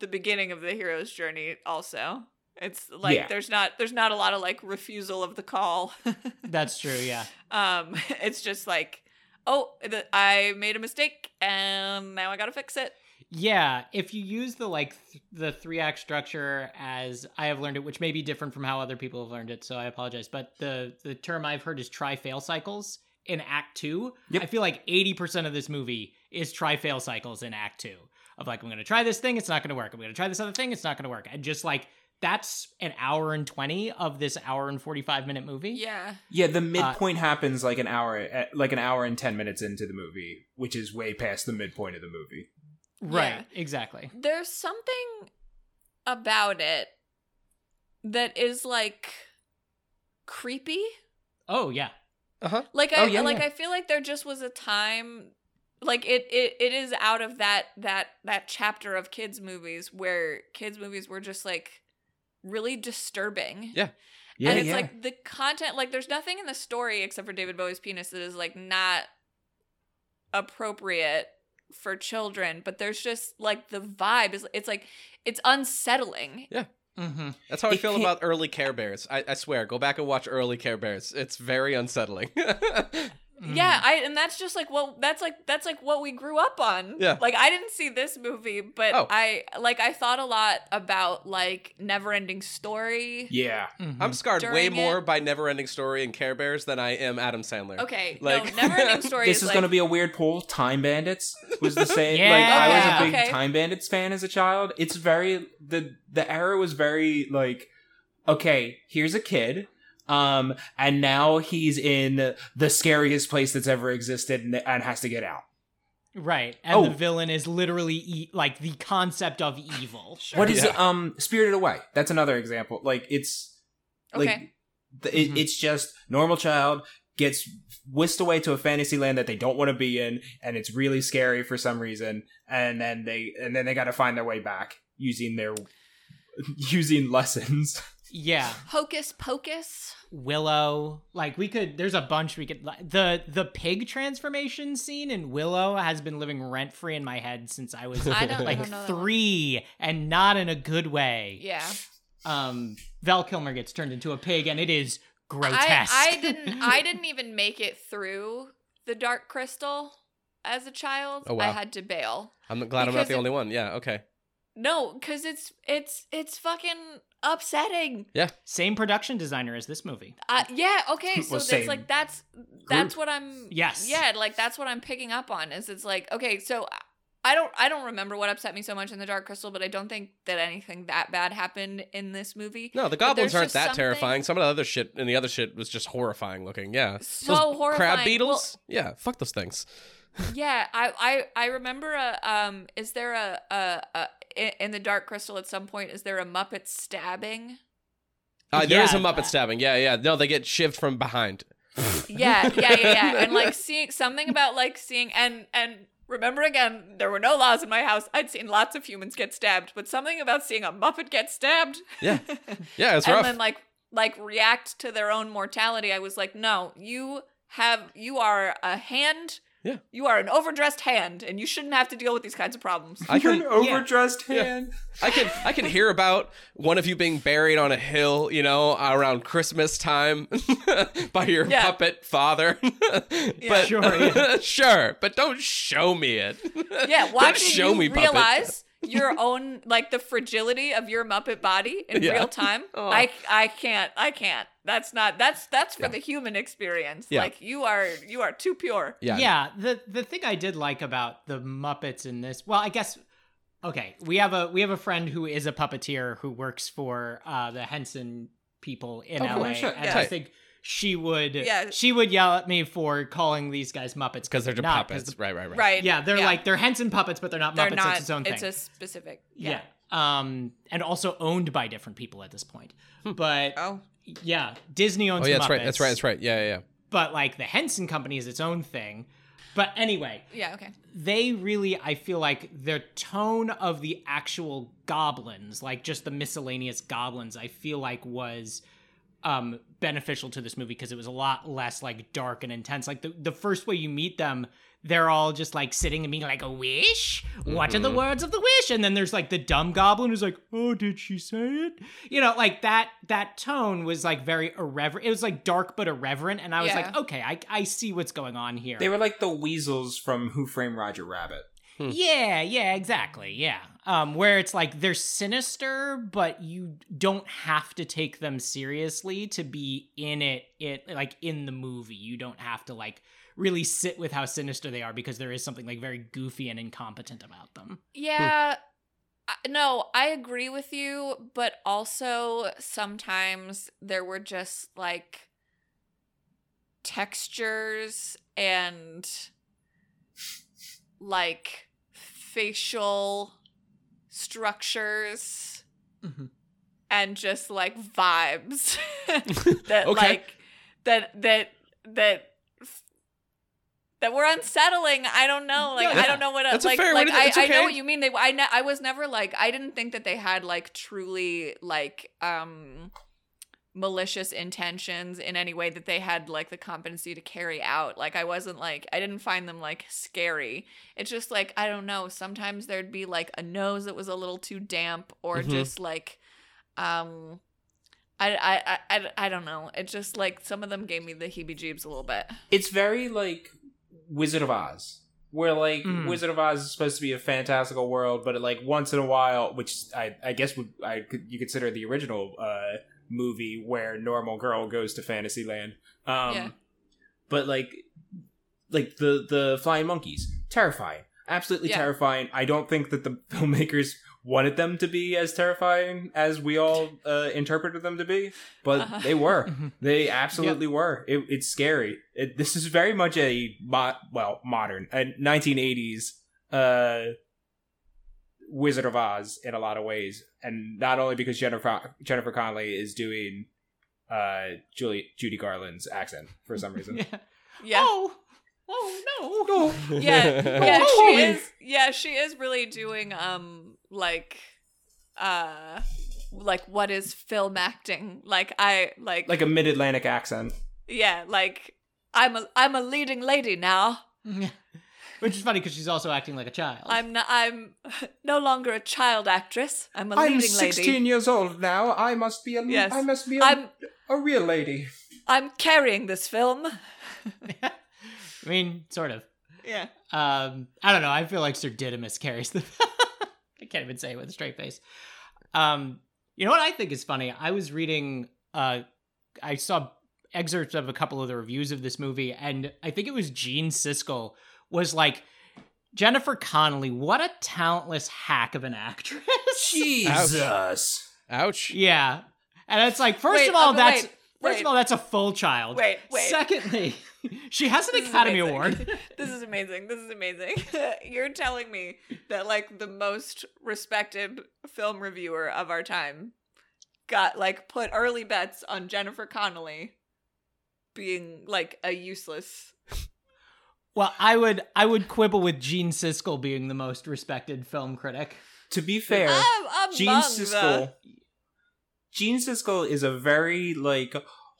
the beginning of the hero's journey also. It's like Yeah. there's not there's not a lot of like refusal of the call. That's true, yeah. um it's just like oh, the, I made a mistake and now I got to fix it. Yeah, if you use the like th- the three act structure as I have learned it, which may be different from how other people have learned it, so I apologize. But the the term I've heard is try fail cycles in Act Two. Yep. I feel like eighty percent of this movie is try fail cycles in Act Two. Of like, I'm gonna try this thing, it's not gonna work. I'm gonna try this other thing, it's not gonna work. And just like that's an hour and twenty of this hour and forty five minute movie. Yeah. yeah the midpoint happens like an hour eh, like an hour and 10 minutes into the movie which is way past the midpoint of the movie Right, exactly. There's something about it that is like creepy. Oh yeah. Uh-huh. Like Oh, I yeah, like yeah. I feel like there just was a time like it, it it is out of that that that chapter of kids movies where kids movies were just like really disturbing. Yeah. yeah and it's yeah. like the content like there's nothing in the story except for David Bowie's penis that is like not appropriate for children, but there's just like the vibe is it's like it's unsettling. Mm-hmm. That's how I feel can't- about early Care Bears. I, I swear, go back and watch early Care Bears. It's very unsettling. Mm-hmm. Yeah, I and that's just like well, that's like that's like what we grew up on. Yeah. Like I didn't see this movie, but Oh. I like I thought a lot about like Neverending Story. yeah Mm-hmm. I'm scarred way During more it- by Neverending Story and Care Bears than I am Adam Sandler. Okay, Like- no, Neverending Story this is, is like, going to be a weird poll. Time Bandits was the same. Yeah. Like I was a big okay. Time Bandits fan as a child. It's very the the era was very like okay, here's a kid um and now he's in the scariest place that's ever existed and, and has to get out. Right. And Oh. the villain is literally e- like the concept of evil. What is Yeah. um Spirited Away? That's another example. Like it's like Okay. th- it, Mhm. it's just normal child gets whisked away to a fantasy land that they don't want to be in and it's really scary for some reason and then they and then they got to find their way back using their using lessons Yeah. Hocus Pocus. Willow. Like we could there's a bunch we could like, the the pig transformation scene in Willow has been living rent free in my head since I was I don't- I like don't know 3 and not in a good way. Yeah. Um Val Kilmer gets turned into a pig and it is grotesque. I, I didn't I didn't even make it through the Dark Crystal as a child. Oh, wow. I had to bail. I'm glad I'm not the it- only one. Yeah, okay. No, because it's it's it's fucking upsetting. Yeah. Same production designer as this movie. Uh, yeah, okay, so Well, it's like that's that's what I'm Yes. Yeah, like that's what I'm picking up on is it's like, okay, so I don't I don't remember what upset me so much in the Dark Crystal, but I don't think that anything that bad happened in this movie. No, the goblins aren't that something- terrifying. Some of the other shit and the other shit was just horrifying looking. Yeah. So Those horrifying. Crab beetles? yeah, fuck those things. Yeah, I I I remember a um is there a a, a i- in the Dark Crystal at some point is there a Muppet stabbing? Uh, there is a Muppet stabbing. Yeah, yeah. No, they get shivved from behind. Yeah, yeah, yeah, yeah. And like seeing something about like seeing and and remember again, there were no laws in my house. I'd seen lots of humans get stabbed, but something about seeing a Muppet get stabbed. Yeah. Yeah, it's and rough. then like like react to their own mortality. I was like, no, you have you are a hand Yeah. You are an overdressed hand, and you shouldn't have to deal with these kinds of problems. I You're can an overdressed Yeah. hand. I can I can hear about one of you being buried on a hill, you know, around Christmas time by your Yeah. puppet father. but Sure, sure, but don't show me it. Yeah, Don't watching show you me puppet. Realize your own like the fragility of your Muppet body in Yeah. real time. Oh. I I can't I can't. That's not that's that's for Yeah. the human experience. Yeah. Like you are you are too pure. Yeah. yeah the the thing i did like about the muppets in this well i guess okay we have a we have a friend who is a puppeteer who works for uh the henson people in Oh, la sure. and Yeah. i think she would Yeah. she would yell at me for calling these guys muppets Because they're just not, 'cause puppets. the- right, right, right. Right. yeah they're like they're henson puppets but they're not they're muppets not it's its own thing it's a specific yeah. yeah. um and also owned by different people at this point but Oh. yeah disney owns Oh yeah, the that's right. That's right. That's right. Yeah, yeah, yeah. but like the henson company is its own thing but anyway Yeah, okay. they really i feel like the tone of the actual goblins like just the miscellaneous goblins i feel like was um beneficial to this movie because it was a lot less like dark and intense like the, the first way you meet them they're all just like sitting and being like a wish what are the words of the wish and then there's like the dumb goblin who's like oh did she say it you know like that that tone was like very irreverent it was like dark but irreverent and i was Yeah. like okay I, I see what's going on here They were like the weasels from Who Framed Roger Rabbit. yeah, yeah, exactly. Yeah. Um where it's like they're sinister, but you don't have to take them seriously to be in it it like in the movie. You don't have to like really sit with how sinister they are because there is something like very goofy and incompetent about them. Yeah. I- No, I agree with you, but also sometimes there were just like textures and like facial structures Mhm. and just like vibes that Okay. like that that that that were unsettling. I don't know. Like Yeah, I don't know what That's a like way like to- I, I know what you mean. They I ne- I was never like I didn't think that they had like truly like um malicious intentions in any way that they had like the competency to carry out. Like I wasn't like I didn't find them like scary. It's just like I don't know, sometimes there'd be like a nose that was a little too damp or Mhm. just like um I, I I I I don't know. It's just like some of them gave me the heebie-jeebs a little bit. It's very like Wizard of Oz, where like Mm. Wizard of Oz is supposed to be a fantastical world, but like once in a while, which I I guess would I could you consider the original uh movie where normal girl goes to Fantasyland. Um, Yeah. but like like the the flying monkeys, terrifying, absolutely Yeah. terrifying. I don't think that the filmmakers wanted them to be as terrifying as we all uh, interpreted them to be, but Uh-huh. they were. Mhm. They absolutely were. It, it's scary. It, this is very much a mo- well modern, a 1980s uh, Wizard of Oz in a lot of ways, and not only because Jennifer Jennifer Connelly is doing uh, Julie Judy Garland's accent for some reason. Yeah. Yeah. Oh. Oh no. Yeah. Yeah, Oh, she is yeah, she is really doing um like uh like what is film acting? Like I like, like a mid Atlantic accent. yeah, like I'm a I'm a leading lady now. Which is funny because she's also acting like a child. I'm no, I'm no longer a child actress. I'm a I'm leading 16 lady. years old now. I must be a Yes. I must be a, I'm a real lady. I'm carrying this film. I mean, sort of. Yeah. Um, I don't know. I feel like Sir Didymus carries the. I can't even say it with a straight face. Um, you know what I think is funny? I was reading. Uh, I saw excerpts of a couple of the reviews of this movie, and I think it was Gene Siskel was like, Jennifer Connelly, what a talentless hack of an actress. Jesus. Ouch. yeah, and it's like, first Wait, of all, uh, that's wait, first wait. of all, that's a full child. Wait, wait. Secondly, she has an This Academy. Award. this is amazing. This is amazing. You're telling me that like the most respected film reviewer of our time got like put early bets on Jennifer Connelly being like a useless. Well, I would I would quibble with Gene Siskel being the most respected film critic. To be fair, Gene Siskel. Gene Siskel is a very like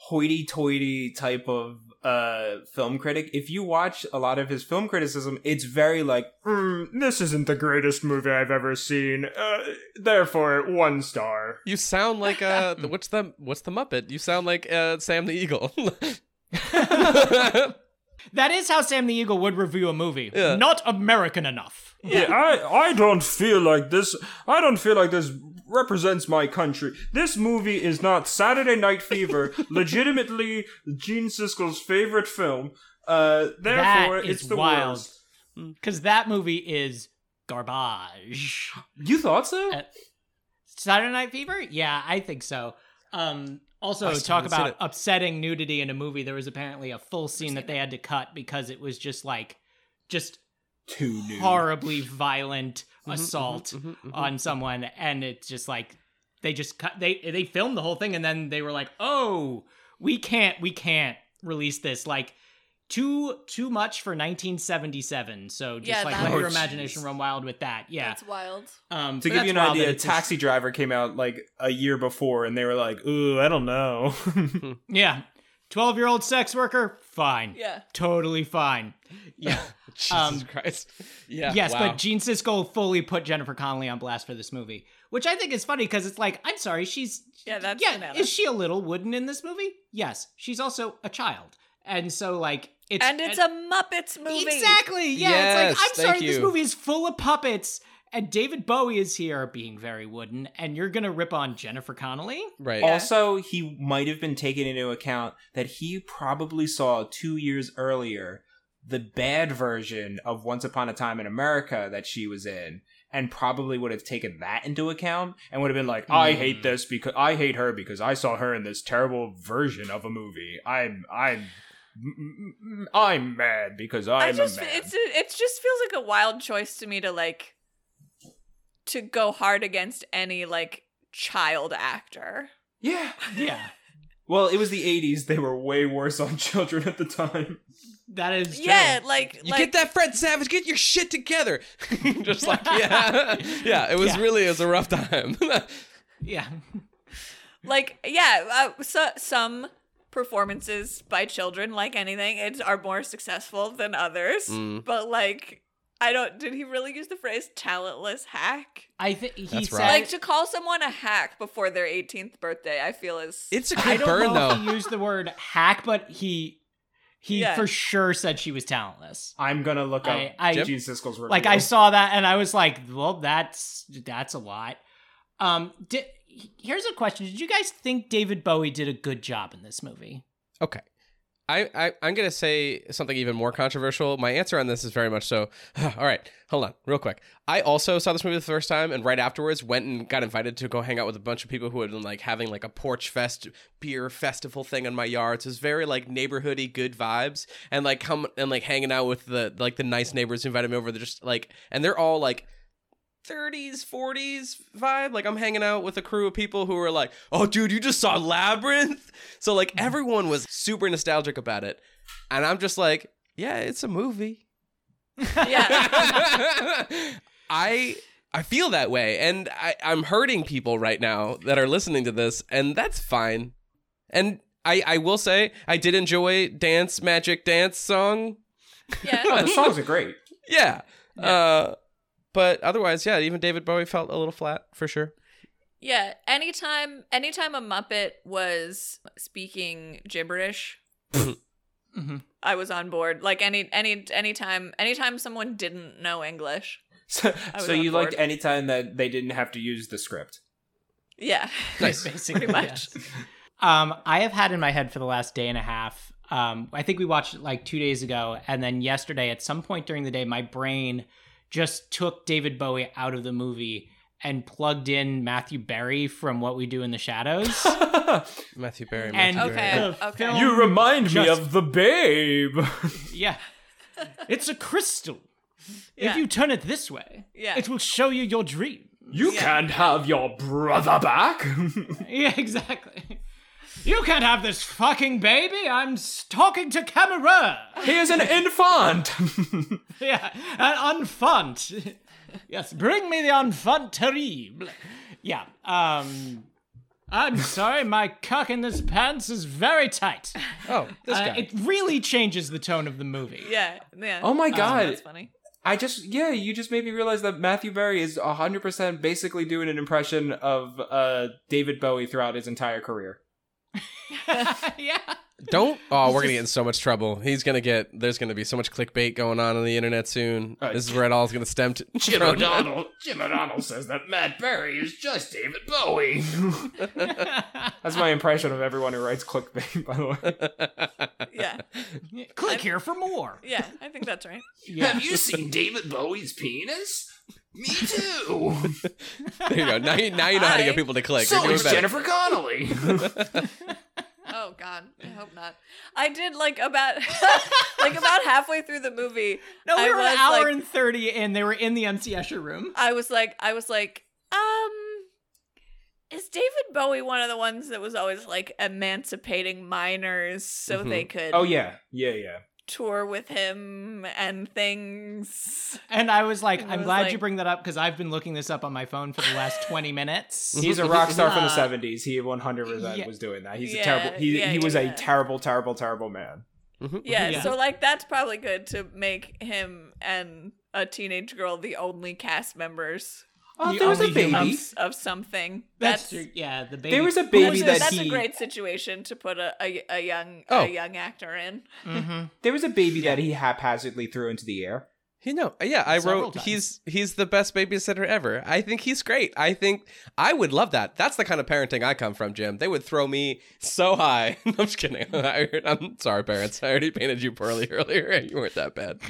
hoity-toity type of uh film critic. If you watch a lot of his film criticism, it's very like, "Mm, this isn't the greatest movie I've ever seen. Uh, therefore, one star. You sound like uh, what's the what's the Muppet? You sound like uh, Sam the Eagle. That is how Sam the Eagle would review a movie. Yeah. Not American enough. Yeah, I I don't feel like this. I don't feel like this represents my country. This movie is not Saturday Night Fever, legitimately Gene Siskel's favorite film. Uh, therefore, That is it's the wild. worst. Because that movie is garbage. You thought so? Uh, Saturday Night Fever? Yeah, I think so. Um, also, talk about upsetting nudity in a movie. There was apparently a full scene that they had to cut because it was just like, just Too new. horribly violent Mhm, assault mhm, mhm, mhm. on someone, and it's just like they just cut. They they filmed the whole thing, and then they were like, "Oh, we can't, we can't release this." Like too too much for 1977. So just Yeah, like let your Oh, imagination jeez. run wild with that. Yeah. That's wild. Um, To give you an idea, it's just- Taxi Driver came out like a year before, and they were like, "Ooh, I don't know." Yeah. 12 year old sex worker, fine. Yeah. Totally fine. Yeah. Jesus Um, Christ. Yeah. yes, wow. but Gene Siskel fully put Jennifer Connelly on blast for this movie, which I think is funny because it's like, I'm sorry, she's. Yeah, that's Yeah, bananas. is she a little wooden in this movie? Yes. She's also a child. And so, like, it's. and it's a Muppets movie. Exactly. Yeah. Yes, it's like, I'm thank sorry, this movie is full of puppets. And David Bowie is here being very wooden, and you're gonna rip on Jennifer Connelly? right. Yeah. Also, he might have been taking into account that he probably saw two years earlier the bad version of Once Upon a Time in America that she was in, and probably would have taken that into account and would have been like, "I Mm. hate this because I hate her because I saw her in this terrible version of a movie. I'm I'm I'm mad because I'm I just a man." it's it just feels like a wild choice to me to like to go hard against any like child actor. yeah. Yeah. Well, it was the '80s. They were way worse on children at the time. That is true. Yeah, like You like get that, Fred Savage? Get your shit together. Just like yeah, yeah. It was Yeah. really it was a rough time. Yeah. like yeah, uh, so, some performances by children like anything it's are more successful than others. Mm. But like I don't did he really use the phrase talentless hack? I think he That's said right. Like to call someone a hack before their 18th birthday, I feel is it's a good don't burn know though. if he used the word hack, but he he Yeah. for sure said she was talentless. I'm gonna look up I- I- Gene Siskel's review. Like I saw that and I was like, well, that's that's a lot. Um, di- here's a question: Did you guys think David Bowie did a good job in this movie? Okay. I, I, I'm going to say something even more controversial. My answer on this is very much so. All right, hold on, real quick. I also saw this movie the first time, and right afterwards went and got invited to go hang out with a bunch of people who had been like having like a porch fest beer festival thing in my yard. So it's very like neighborhoody good vibes, and like come and like hanging out with the like the nice neighbors who invited me over. They're just like, and they're all like 30s, 40s vibe. Like I'm hanging out with a crew of people who are like, "Oh, dude, you just saw Labyrinth." So like everyone was super nostalgic about it, and I'm just like, "Yeah, it's a movie." yeah. I I feel that way, and I, I'm hurting people right now that are listening to this, and that's fine. And I I will say I did enjoy Dance Magic Dance song. Yeah. Oh, the songs are great. Yeah. Uh, but otherwise, yeah, even David Bowie felt a little flat for sure. Yeah, anytime anytime a Muppet was speaking gibberish, Mm-hmm. I was on board. Like any any anytime anytime someone didn't know English. So, so you liked board. any time that they didn't have to use the script. Yeah. Nice. Basically, Pretty much. yes. Um, I have had in my head for the last day and a half. Um, I think we watched it like two days ago, and then yesterday, at some point during the day, my brain just took David Bowie out of the movie and plugged in Matthew Berry from What We Do in the Shadows. Matthew Berry. And Okay. Berry. okay. you remind me of the babe. Yeah. It's a crystal. Yeah. If you turn it this way, Yeah. it will show you your dream. You Yeah. can't have your brother back. Yeah, exactly. You can't have this fucking baby. I'm s- talking to camera. he is an infant. Yeah, an enfant. yes, bring me the enfant terrible. Yeah. Um. I'm sorry, my cock in this pants is very tight. Oh, this Uh, guy. it really changes the tone of the movie. Yeah, yeah. Oh my Um, god. that's funny. I just yeah, you just made me realize that Matthew Berry is 100% basically doing an impression of uh David Bowie throughout his entire career. yeah. Don't. Oh, we're gonna get in so much trouble. He's gonna get. There's gonna be so much clickbait going on on the internet soon. Uh, this is where it all is gonna stem to. Jim from. O'Donnell Jim O'Donnell says that Matt Berry is just David Bowie. That's my impression of everyone who writes clickbait, by the way. Yeah, Click here for more. yeah. I think that's right. Yeah. you seen David Bowie's penis? Me too. there you go. Now you, now you know how to get people to click. so is better. Jennifer Connelly. Oh God, I hope not. I did like about like about halfway through the movie. No, we I were an was, hour like- and 30 and they were in the MC Escher room. I was like, I was like, um, is David Bowie one of the ones that was always like emancipating minors so Mhm. they could oh yeah, yeah, yeah. Tour with him and things? And I was like, I I'm was glad like- you bring that up because I've been looking this up on my phone for the last 20 minutes. He's a rock star from the Uh, '70s. He 100% yeah. was doing that. He's a terrible. He, yeah, he was yeah, a terrible, terrible, terrible man. Mhm. Yeah, Yeah. so like that's probably good to make him and a teenage girl the only cast members Oh, The there was a baby. of, of something. That's, That's true. Yeah, the baby. There was a baby was that that's he- a great situation to put a, a, a young Oh. a young actor in. Mhm. There was a baby that he haphazardly threw into the air. You know, yeah, I Several wrote times. he's he's the best babysitter ever. I think he's great. I think I would love that. That's the kind of parenting I come from, Jim. They would throw me so high. I'm just kidding. I, am sorry, parents. I already painted you poorly earlier. You weren't that bad.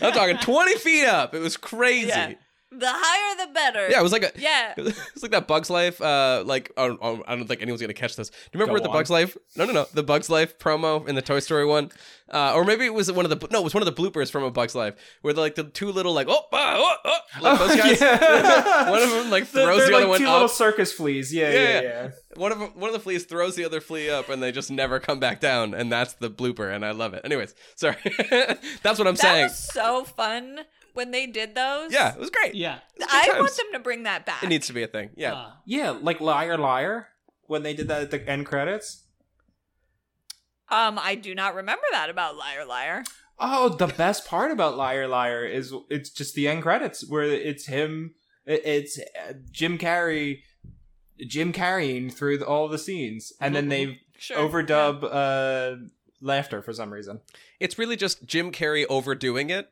I'm talking 20 feet up. It was crazy. Yeah. Yeah, The higher the better. Yeah, it was like a. Yeah. It's like that Bugs Life. Uh, like oh, oh, I don't think anyone's gonna catch this. Do you remember Go the on. Bugs Life? No, no, no. The Bugs Life promo in the Toy Story one, uh, or maybe it was one of the no, it was one of the bloopers from a Bugs Life where like the two little like oh, ah, oh, oh like those guys. yeah. one of them like throws they're the other like one two up. little circus fleas. Yeah, Yeah, yeah, yeah. yeah. One of them, one of the fleas throws the other flea up, and they just never come back down, and that's the blooper, and I love it. Anyways, sorry, that's what I'm That saying. was so fun when they did those. Yeah, it was great. Yeah. I times. want them to bring that back. It needs to be a thing. Yeah. Uh, Yeah, like liar, liar. When they did that at the end credits. um, I do not remember that about Liar Liar. Oh, the best part about Liar Liar is it's just the end credits where it's him. It's uh, Jim Carrey, Jim carrying through the, all the scenes, and then they Sure. overdub uh, laughter for some reason. It's really just Jim Carrey overdoing it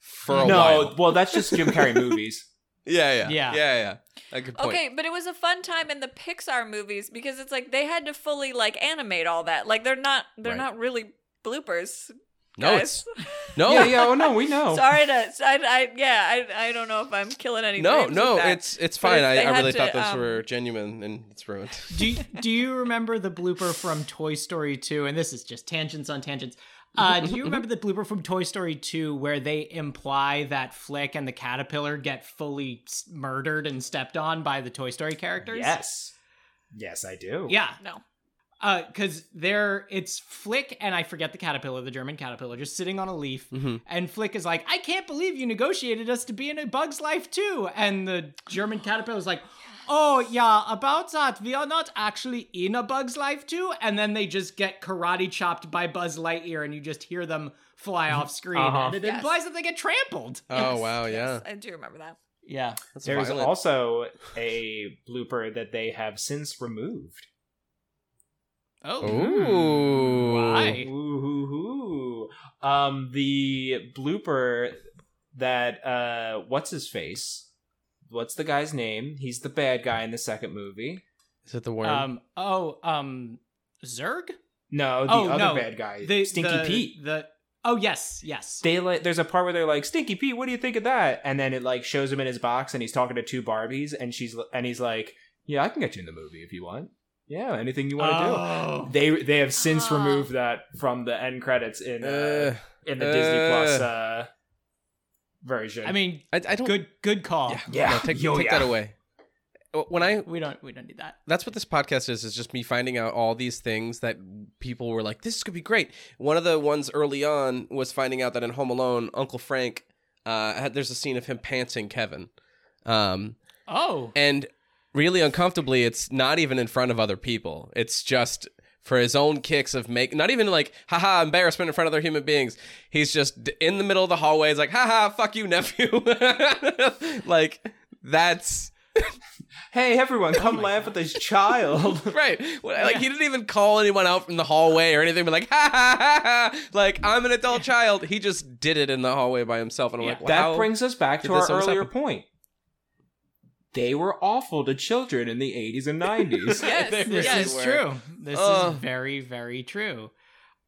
for a no, while. well, that's just Jim Carrey movies. Yeah, yeah, Yeah. yeah, yeah. A good point. Okay, but it was a fun time in the Pixar movies because it's like they had to fully like animate all that. Like they're not they're Right. not really bloopers. No, guys. it's no, Yeah, yeah. Oh no, we know. Sorry to I, I yeah, I I don't know if I'm killing any no, no. with that. It's it's fine. I, I really to, thought those um, were genuine, and it's ruined. do you, do you remember the blooper from Toy Story 2? And this is just tangents on tangents. Uh, do you remember the blooper from Toy Story 2 where they imply that Flick and the caterpillar get fully s- murdered and stepped on by the Toy Story characters? Yes, yes, I do. Yeah. no. Uh, cause they're it's Flick and I forget the caterpillar, the German caterpillar, just sitting on a leaf, Mhm. and Flick is like, "I can't believe you negotiated us to be in a Bug's Life too." And the German caterpillar is like, "Oh yeah, about that, we are not actually in a Bug's Life too." And then they just get karate chopped by Buzz Lightyear, and you just hear them fly off screen, Uh-huh. and it Yes. implies that they get trampled. Oh Yes, wow, yes, yeah. I do remember that. Yeah. That's There's violent. also a blooper that they have since removed. Oh. Ooh. Why? Ooh, ooh, ooh. Um, the blooper that uh, what's his face? What's the guy's name? He's the bad guy in the second movie. Is it the worm? Um. Oh. Um. Zurg. No, the Oh, other no. bad guy, The Stinky the- Pete. The. Oh yes. Yes. They like, there's a part where they're like, "Stinky Pete, what do you think of that?" And then it like shows him in his box, and he's talking to two Barbies, and she's and he's like, "Yeah, I can get you in the movie if you want. Yeah, anything you want to do." Oh. They they have since Oh. removed that from the end credits in uh, Uh, in the Disney Plus uh. Version. I mean, I, I don't. good good call. Yeah, Yeah. no, take, Yo, take yeah. that away. When I We don't we don't need that. that's what this podcast is is just me finding out all these things that people were like this could be great one of the ones early on was finding out that in home alone uncle frank uh had, there's a scene of him pantsing kevin um Oh. and really uncomfortably, it's not even in front of other people. It's just for his own kicks of make not even like haha embarrassment in front of other human beings. He's just in the middle of the hallway. He's like haha fuck you nephew. like that's Hey everyone, come laugh at this child. right. Like he didn't even call anyone out from the hallway or anything. But like ha ha ha ha. Like I'm an adult child. He just did it in the hallway by himself, and I'm Yeah. like, wow. that brings us back to our earlier happen? point. They were awful to children in the 80s and 90s. Yes, This really is true. This Ugh. is very, very true.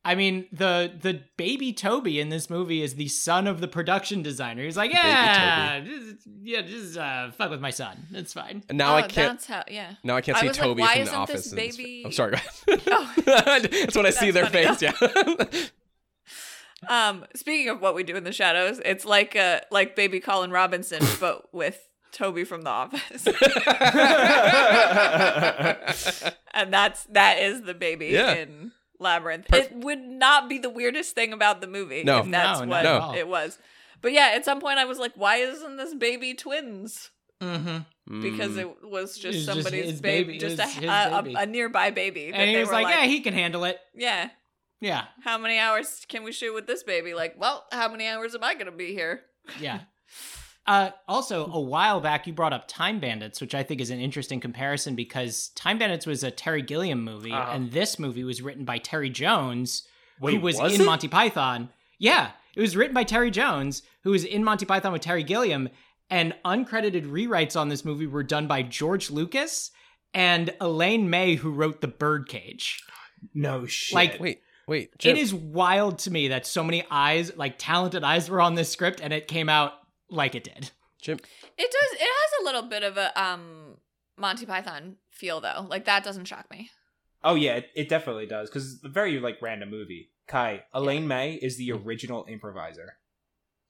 I mean, the the baby Toby in this movie is the son of the production designer. He's like, yeah, just, yeah, just uh, fuck with my son. It's fine. And now oh, I can't. That's how. Yeah. Now I can't I see was like, Toby why from the office. this in this- baby- I'm sorry. Oh. That's when I see their That's face. Yeah. Um, speaking of what we do in the shadows, it's like uh like baby Colin Robinson, but with Toby from The Office, and that's that is the baby Yeah. in Labyrinth. Perf- it would not be the weirdest thing about the movie No. if that's No, what not at all. it was. But yeah, at some point I was like, why isn't this baby twins? Mm-hmm. Because it was just It's just somebody's his baby, baby. just a, his a, baby. a, a nearby baby. And he was were like, yeah, he can handle it. yeah. Yeah, How many hours can we shoot with this baby? Like, well, how many hours am I gonna be here? yeah. Uh, also, a while back, you brought up Time Bandits, which I think is an interesting comparison because Time Bandits was a Terry Gilliam movie, Uh-huh. and this movie was written by Terry Jones, Wait, who was, was in it? Monty Python. Yeah, it was written by Terry Jones, who was in Monty Python with Terry Gilliam, and uncredited rewrites on this movie were done by George Lucas and Elaine May, who wrote The Birdcage. No shit. Like, Wait, wait. Jim. It is wild to me that so many eyes, like talented eyes, were on this script, and it came out like it did. Jim. It does. It has a little bit of a um Monty Python feel though. Like that doesn't shock me. Oh yeah, it, it definitely does because it's a very like random movie. Kai Elaine May is the original improviser.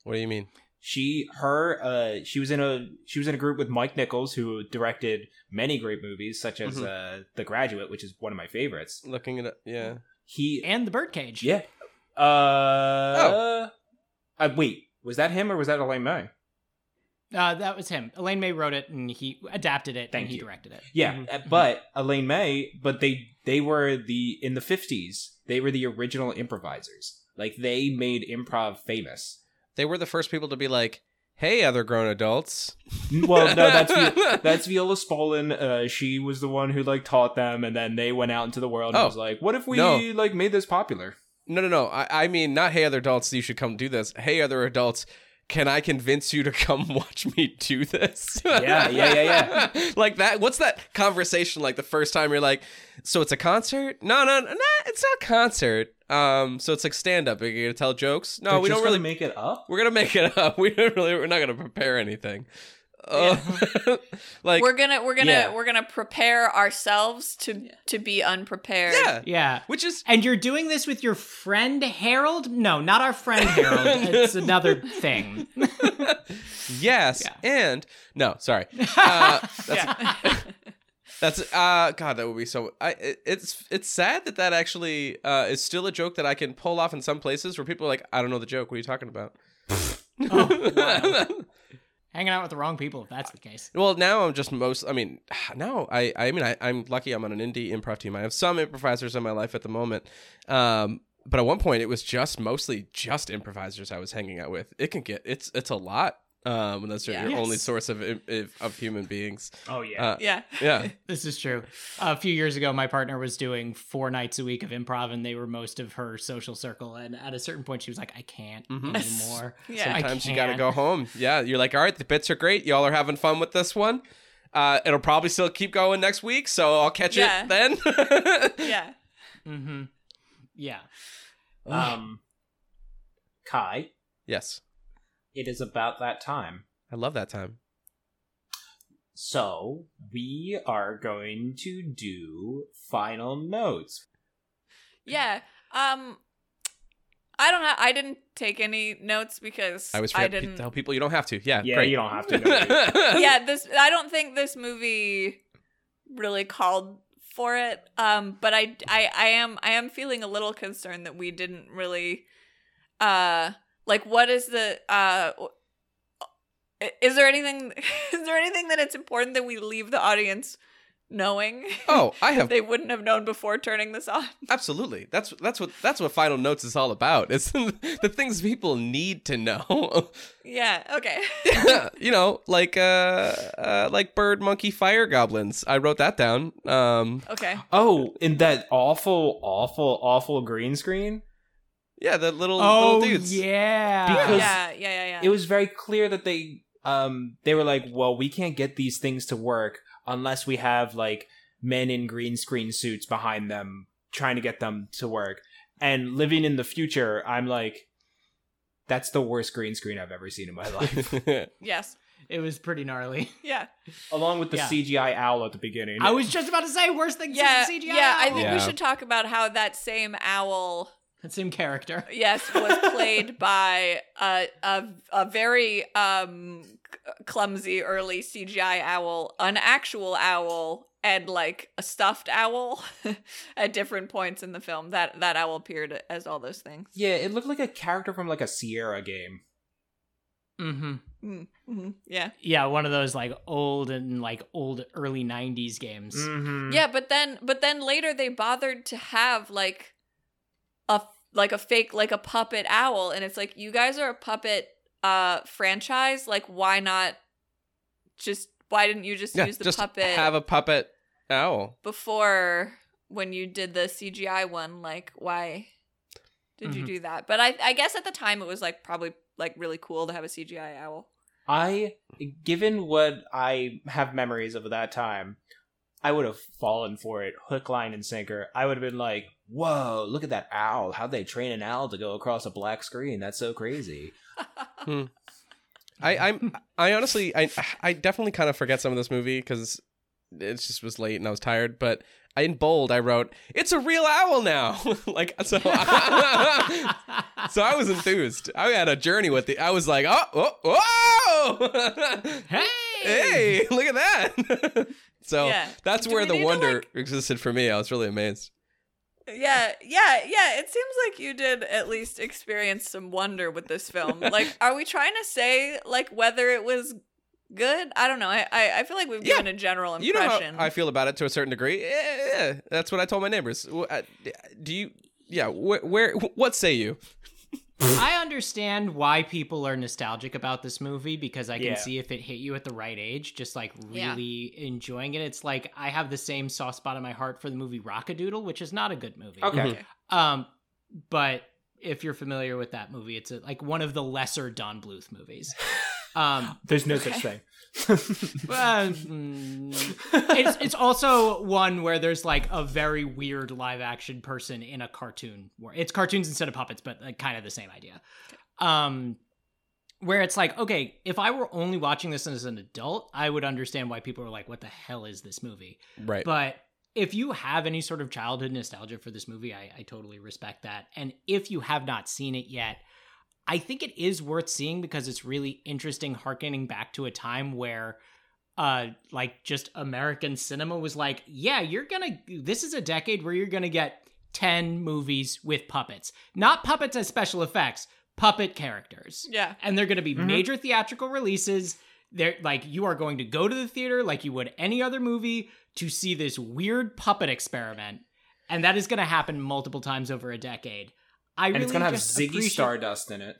What do you mean? She her uh she was in a she was in a group with Mike Nichols who directed many great movies such as Mhm. uh The Graduate, which is one of my favorites. Looking at it. Yeah. He And the Birdcage. yeah. Uh, uh wait, was that him or was that Elaine May? Uh, that was him. Elaine May wrote it, and he adapted it, Thank and he you. directed it. Yeah, Mhm. uh, but Elaine May, but they they were the in the 50s, they were the original improvisers. Like they made improv famous. They were the first people to be like, "Hey, other grown adults." Well, no, that's Vi- that's Viola Spolin. Uh, she was the one who like taught them, and then they went out into the world and Oh. was like, "What if we No. like made this popular?" No, no, no. I, I mean, not hey, other adults. You should come do this. Hey, other adults. Can I convince you to come watch me do this? Yeah, yeah, yeah, yeah. like that. What's that conversation like the first time you're like, so it's a concert? No, no, no, it's not a concert. Um, so it's like stand up. Are you gonna tell jokes? No, They're we don't really. make it up. We're gonna make it up. We don't really. We're not gonna prepare anything. Uh, like we're gonna we're gonna yeah. we're gonna prepare ourselves to to be unprepared. yeah, Yeah. which is And you're doing this with your friend Harold? No, not our friend Harold. it's another thing. yes, Yeah. and no, sorry. Uh, that's Yeah. That's uh god that would be so I it, it's it's sad that that actually uh is still a joke that I can pull off in some places where people are like I don't know the joke what are you talking about Oh, wow. Hanging out with the wrong people, if that's the case. well now I'm just most I mean now I I mean I, I'm lucky I'm on an indie improv team. I have some improvisers in my life at the moment um but at one point it was just mostly just improvisers I was hanging out with. It can get it's it's a lot um when that's your Yeah. your only source of of, of human beings Oh yeah. uh, yeah. yeah This is true. a few years ago, my partner was doing four nights a week of improv, and they were most of her social circle. And at a certain point, she was like, I can't Mhm. anymore. Yeah. Sometimes you gotta go home. Yeah, you're like, all right, the bits are great. Y'all are having fun with this one. Uh, it'll probably still keep going next week, so I'll catch Yeah. it then. Yeah. Mm-hmm. Yeah. um, Kai, yes, it is about that time. I love that time. So we are going to do final notes. Yeah. Um I don't have I didn't take any notes because I always I to didn't tell people you don't have to. Yeah, Yeah, great. you don't have to. No, yeah, this I don't think this movie really called for it. Um, but I, I, I am, I am feeling a little concerned that we didn't really, uh, like, what is the, uh, Is there anything? Is there anything that it's important that we leave the audience knowing? Oh, I have they wouldn't have known before turning this on. absolutely. That's that's what that's what Final Notes is all about. It's the things people need to know. Yeah. Okay. you know, like uh, uh like bird, monkey, fire goblins. I wrote that down. Um Okay. Oh, in that awful, awful, awful green screen. Yeah, the little Oh little dudes. yeah. Because- yeah. Yeah. Yeah. Yeah. It was very clear that they um they were like, well, we can't get these things to work unless we have like men in green screen suits behind them trying to get them to work. And living in the future, I'm like, that's the worst green screen I've ever seen in my life. yes. it was pretty gnarly. Yeah. Along with the Yeah. CGI owl at the beginning. I was just about to say worse things Yeah. than CGI. Yeah. I think Yeah. we should talk about how that same owl. That same character. Yes, was played by a a, a very um clumsy early CGI owl, an actual owl, and like a stuffed owl at different points in the film. That that owl appeared as all those things. yeah, it looked like a character from like a Sierra game. Mm-hmm. Mm-hmm. Yeah, Yeah, one of those like old and like old early '90s games. Mm-hmm. yeah, but then but then later they bothered to have like a like a fake like a puppet owl, and it's like you guys are a puppet uh franchise. Like, why not just why didn't you just yeah, use the just puppet? have a puppet owl. before when you did the CGI one, like why did you Mhm. do that? But I I guess at the time it was like probably like really cool to have a CGI owl. I, given what I have memories of that time, I would have fallen for it hook, line, and sinker. I would have been like, "Whoa, look at that owl! How'd they train an owl to go across a black screen? That's so crazy." Hmm. I I'm I honestly I I definitely kind of forget some of this movie because it just was late and I was tired. But in bold I wrote it's a real owl now. like so. so I was enthused. I had a journey with the. I was like, oh, oh, whoa! Hey, hey, look at that. so Yeah. that's Do where the need to, wonder like- existed for me. I was really amazed. Yeah, yeah, yeah. It seems like you did at least experience some wonder with this film. like, are we trying to say like whether it was good? I don't know. I I, I feel like we've Yeah. given a general You know how impression. I feel about it to a certain degree. Yeah, yeah, that's what I told my neighbors. Wh- uh, Do you? Yeah. Where? where what say you? I understand why people are nostalgic about this movie because I can Yeah. see if it hit you at the right age, just like Yeah. really enjoying it. It's like I have the same soft spot in my heart for the movie Rock-a-Doodle, which is not a good movie. Okay. Okay. Um, but if you're familiar with that movie, it's a, like one of the lesser Don Bluth movies. Um, There's no such thing. Well, mm, it's it's also one where there's like a very weird live action person in a cartoon. Where it's cartoons instead of puppets, but like kind of the same idea. Um, where it's like, okay, if I were only watching this as an adult, I would understand why people are like, "What the hell is this movie?" Right. But if you have any sort of childhood nostalgia for this movie, I, I totally respect that. And if you have not seen it yet, I think it is worth seeing because it's really interesting, harkening back to a time where, uh, like just American cinema was like, yeah, you're gonna. This is a decade where you're gonna get ten movies with puppets, not puppets as special effects, puppet characters yeah. and they're going to be Mhm. major theatrical releases. They're like you are going to go to the theater like you would any other movie to see this weird puppet experiment, and that is going to happen multiple times over a decade. I and really it's gonna have Ziggy appreciate- Stardust in it.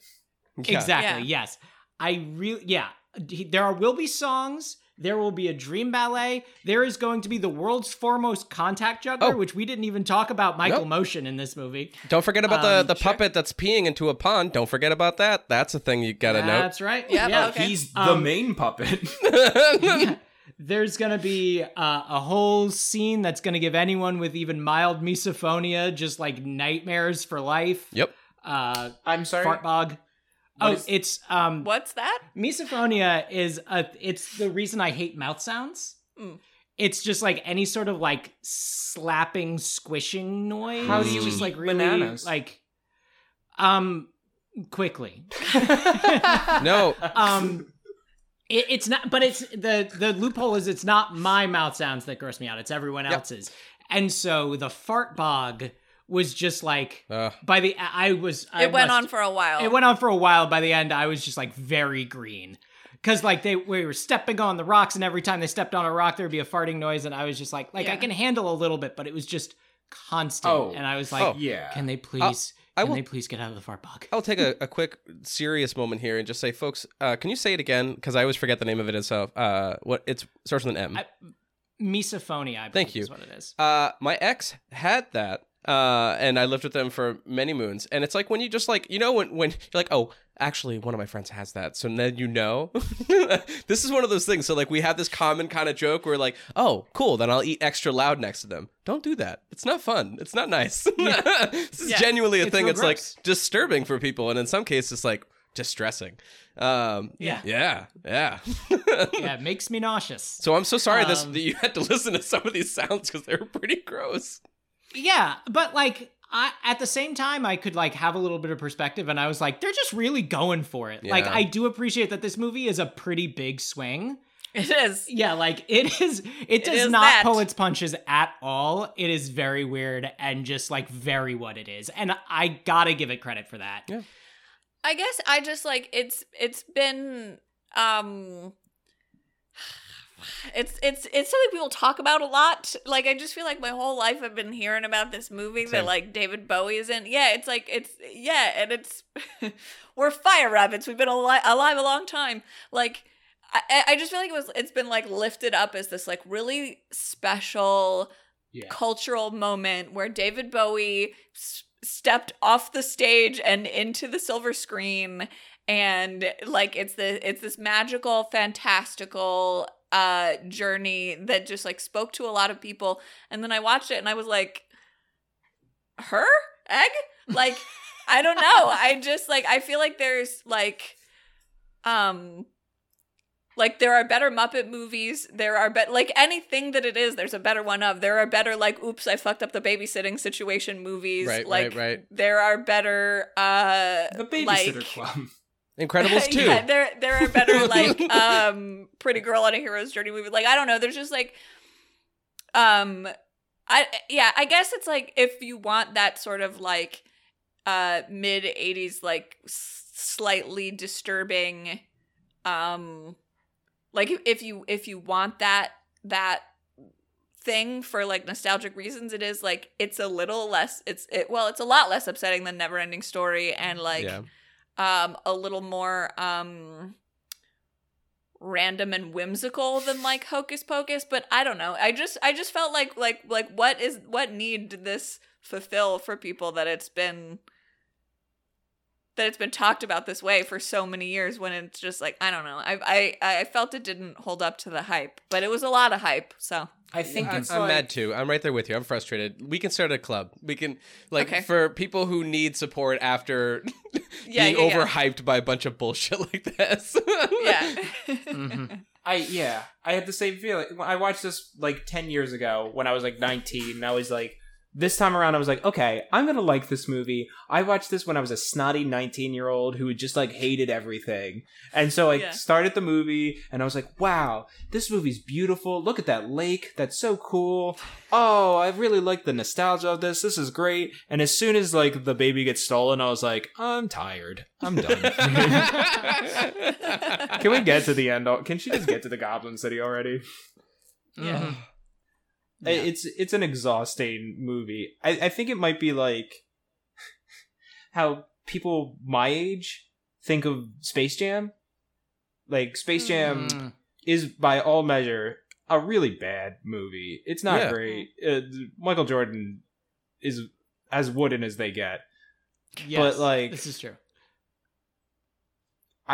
Yeah. Exactly. Yeah. Yes. I really. Yeah. There are, will be songs. There will be a dream ballet. There is going to be the world's foremost contact juggler, Oh. which we didn't even talk about Michael Nope. Moschen in this movie. Don't forget about Um, the the sure. puppet that's peeing into a pond. Don't forget about that. That's a thing you gotta know. That's right. Yep, Yeah. okay. He's the Um, main puppet. note. There's gonna be uh, a whole scene that's gonna give anyone with even mild misophonia just like nightmares for life. yep. Uh, I'm sorry. fart bog. What oh, is- it's um, What's that? misophonia is a. It's the reason I hate mouth sounds. Mm. It's just like any sort of like slapping, squishing noise. How do you just eat like really bananas? like um quickly. No. um it, it's not but it's the the loophole is it's not my mouth sounds that gross me out it's everyone Yep. else's and so the fart bog was just like Uh, by the i was I It went must- on for a while. it went on for a while by the end i was just like very green because like they we were stepping on the rocks, and every time they stepped on a rock, there'd be a farting noise, and I was just like, like I can handle a little bit, but it was just constant, Oh. and I was like, Oh. Yeah. can they please, I can they please get out of the fart bug? I'll take a, a quick serious moment here and just say, folks, uh, can you say it again? Because I always forget the name of it itself. Uh, what it starts with an M. I- Misophonia, I believe Thank you. is what it is. Uh, my ex had that, uh, and I lived with them for many moons. And it's like when you just like, you know, when when you're like, oh, actually, one of my friends has that, so then you know. this is one of those things. So like, we have this common kind of joke where like, oh, cool, then I'll eat extra loud next to them. Don't do that. It's not fun. It's not nice. this is Yeah. genuinely a It's thing. It's like disturbing for people, and in some cases, like distressing. Um, Yeah. yeah, yeah. yeah, it makes me nauseous. So I'm so sorry this Um, that you had to listen to some of these sounds because they were pretty gross. Yeah, but like I at the same time I could like have a little bit of perspective and I was like they're just really going for it. Like I do appreciate that this movie is a pretty big swing. It is. Yeah, like it is it does is not that. pull its punches at all. It is very weird and just like very what it is. And I got to give it credit for that. Yeah. I guess I just like it's it's been um it's it's it's something people talk about a lot. Like I just feel like my whole life I've been hearing about this movie Same. that like David Bowie is in. Yeah, it's like it's yeah, and it's we're fire rabbits. We've been ali- alive a long time. Like I I- I just feel like it was it's been like lifted up as this like really special Yeah. cultural moment where David Bowie s- stepped off the stage and into the silver screen and like it's the it's this magical fantastical uh journey that just like spoke to a lot of people and then I watched it and I was like her egg like I don't know I just like I feel like there's like um like there are better Muppet movies. There are bet like anything that it is. There's a better one of. There are better like oops I fucked up the babysitting situation movies. Right, like, right, right. There are better uh The Babysitter like, Club. Incredibles too. yeah, there there are better like um Pretty Girl on a Hero's Journey movie. Like I don't know. There's just like um I yeah I guess it's like if you want that sort of like uh mid 80s like s- slightly disturbing um like if, if you if you want that that thing for like nostalgic reasons it is like it's a little less it's it well it's a lot less upsetting than never ending story and like yeah. Um a little more um random and whimsical than like hocus pocus but i don't know. I just i just felt like like like what is what need did this fulfill for people that it's been that it's been talked about this way for so many years when it's just like i don't know i i i felt it didn't hold up to the hype but it was a lot of hype so I think I, it's I'm like, mad too. I'm right there with you. I'm frustrated. We can start a club. We can like Okay. for people who need support after Yeah, being yeah, yeah. overhyped by a bunch of bullshit like this. yeah Mhm. I yeah, I had the same feeling. I watched this like ten years ago when I was like nineteen. And I was like, this time around, I was like, okay, I'm gonna like this movie. I watched this when I was a snotty nineteen year old who just like hated everything, and so I Yeah. started the movie, and I was like, wow, this movie's beautiful. Look at that lake. That's so cool. Oh, I really like the nostalgia of this. This is great. And as soon as like the baby gets stolen, I was like, I'm tired. I'm done. Can we get to the end? Can she just get to the Goblin City already? Yeah. Yeah. It's it's an exhausting movie. I, I think it might be like how people my age think of Space Jam. Like Space Jam Mm. is by all measure a really bad movie. It's not Yeah. great. Uh, Michael Jordan is as wooden as they get. Yes, but like- this is true.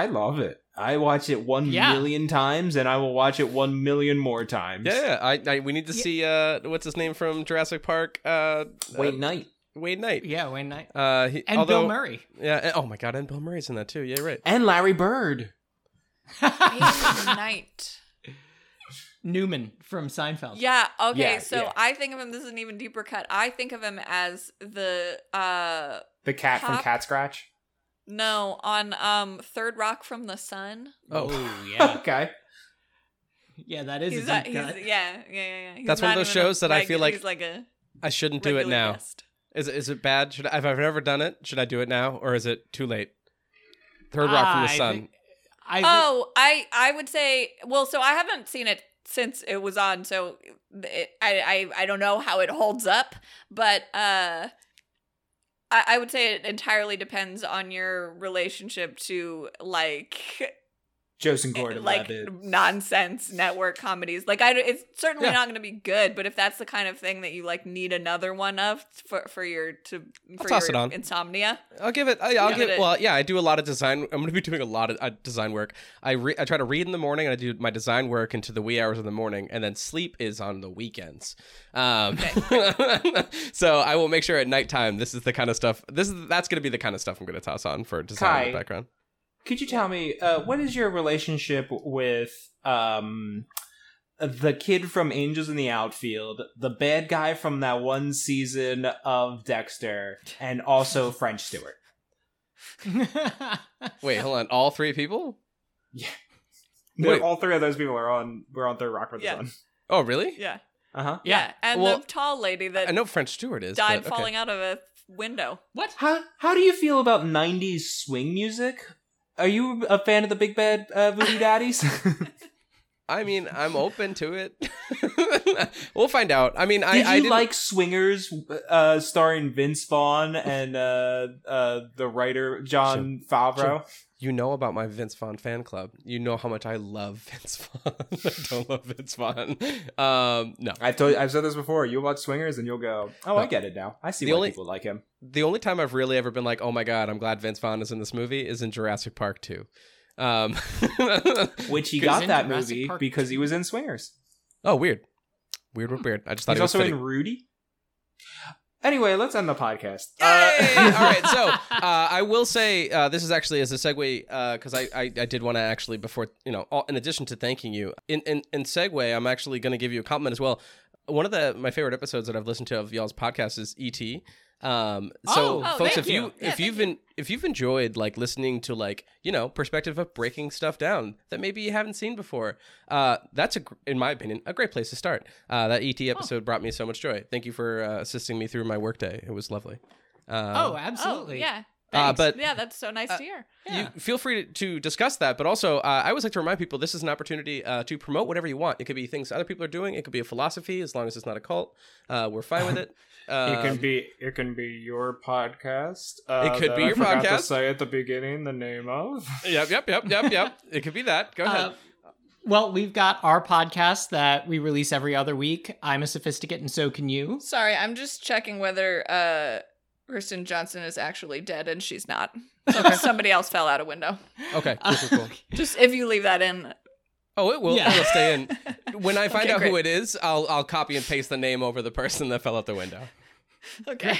I love it. I watch it one million Yeah. times, and I will watch it one million more times. yeah, yeah. I, I we need to Yeah. see uh what's his name from Jurassic Park? Uh, Wait, uh, Knight Wade Knight. Yeah, Wayne Knight Uh, he, and although, Bill Murray. Yeah. and- oh my God, and Bill Murray's in that too. Yeah, right. and Larry Bird. Hayden Knight. Newman from Seinfeld. Yeah, okay, Yeah, so yeah. I think of him this is an even deeper cut. I think of him as the uh The cat from Catscratch. No, on um Third Rock from the Sun. Oh, yeah, Okay. yeah. That is He's, a not, deep he's cut. yeah, yeah, yeah, yeah. He's That's one of those shows that I feel like- he's like a I shouldn't do it now. guest. Is it, is it bad? Should I, if I've never done it, should I do it now, or is it too late? Third Rock from the I Sun. think- I Oh, I I would say well, so I haven't seen it since it was on, so it, I, I I don't know how it holds up, but uh, I, I would say it entirely depends on your relationship to like Joseph Gordon like Levitt. nonsense network comedies. Like I, it's certainly Yeah. not going to be good, but if that's the kind of thing that you like need another one of for for your to for toss your it on. insomnia, I'll give it. I, I'll Give give it it. a- Well, yeah, I do a lot of design. I'm going to be doing a lot of uh, design work. I re- I try to read in the morning, and I do my design work into the wee hours of the morning, and then sleep is on the weekends. Um, so I will make sure at nighttime. This is the kind of stuff. This is that's going to be the kind of stuff I'm going to toss on for design in the Kai. background. Could you tell me uh, what is your relationship with um, the kid from Angels in the Outfield, the bad guy from that one season of Dexter, and also French Stewart? Wait, hold on. All three people? Yeah. Wait. all three of those people are on. We're on Third Rock for the Yeah. Sun. Oh, really? yeah, Uh huh. yeah, and Well, the tall lady that I know French Stewart is. died but, okay. falling out of a window. what? How how do you feel about '90s swing music? Are you a fan of the Big Bad uh, Voodoo Daddies? I mean, I'm open to it. we'll find out. I mean, I Did you I didn't, like Swingers, uh, starring Vince Vaughn and uh, uh, the writer Jon Favreau? You know about my Vince Vaughn fan club. You know how much I love Vince Vaughn. I don't love Vince Vaughn. Um, no. I've told, I've said this before. You'll watch Swingers and you'll go, "Oh, I get it now. I see The why only- people like him." The only time I've really ever been like, oh my god, I'm glad Vince Vaughn is in this movie is in Jurassic Park 2. Um, Which he got that Jurassic movie Park because he was in Swingers. oh, weird. Weird, weird, weird. I just thought He's he was also fitting. in Rudy. Anyway, let's end the podcast. Uh, All right, so uh, I will say uh, this is actually as a segue because I, I I did want to actually before you know all, in addition to thanking you in in, in segue I'm actually going to give you a compliment as well. One of the my favorite episodes that I've listened to of y'all's podcast is ET. Um, so Oh, oh, folks, thank if you, you. Yeah, if you've been if you've enjoyed like listening to like you know perspective of breaking stuff down that maybe you haven't seen before, uh, that's a in my opinion a great place to start. Uh, that ET episode brought me so much joy. Thank you for uh, assisting me through my workday. It was lovely. Um, Oh, absolutely. Oh, yeah. Uh, but Yeah, that's so nice Uh, to hear. Yeah. you feel free to, to discuss that, but also uh, I always like to remind people this is an opportunity uh, to promote whatever you want. It could be things other people are doing. It could be a philosophy, as long as it's not a cult. Uh, we're fine with it. Um, be it can be your podcast. It could that be I your forgot podcast. To say at the beginning the name of. Yep, yep, yep, yep, yep. It could be that. Go ahead. Uh, well, we've got our podcast that we release every other week. I'm a sophisticate, and so can you. Sorry, I'm just checking whether uh Kristen Johnston is actually dead, and she's not. Somebody else fell out a window. okay, cool, cool, cool. Just if you leave that in. Oh, it will. Yeah. It'll stay in. When I find Okay, out who it is, I'll I'll copy and paste the name over the person that fell out the window. Okay.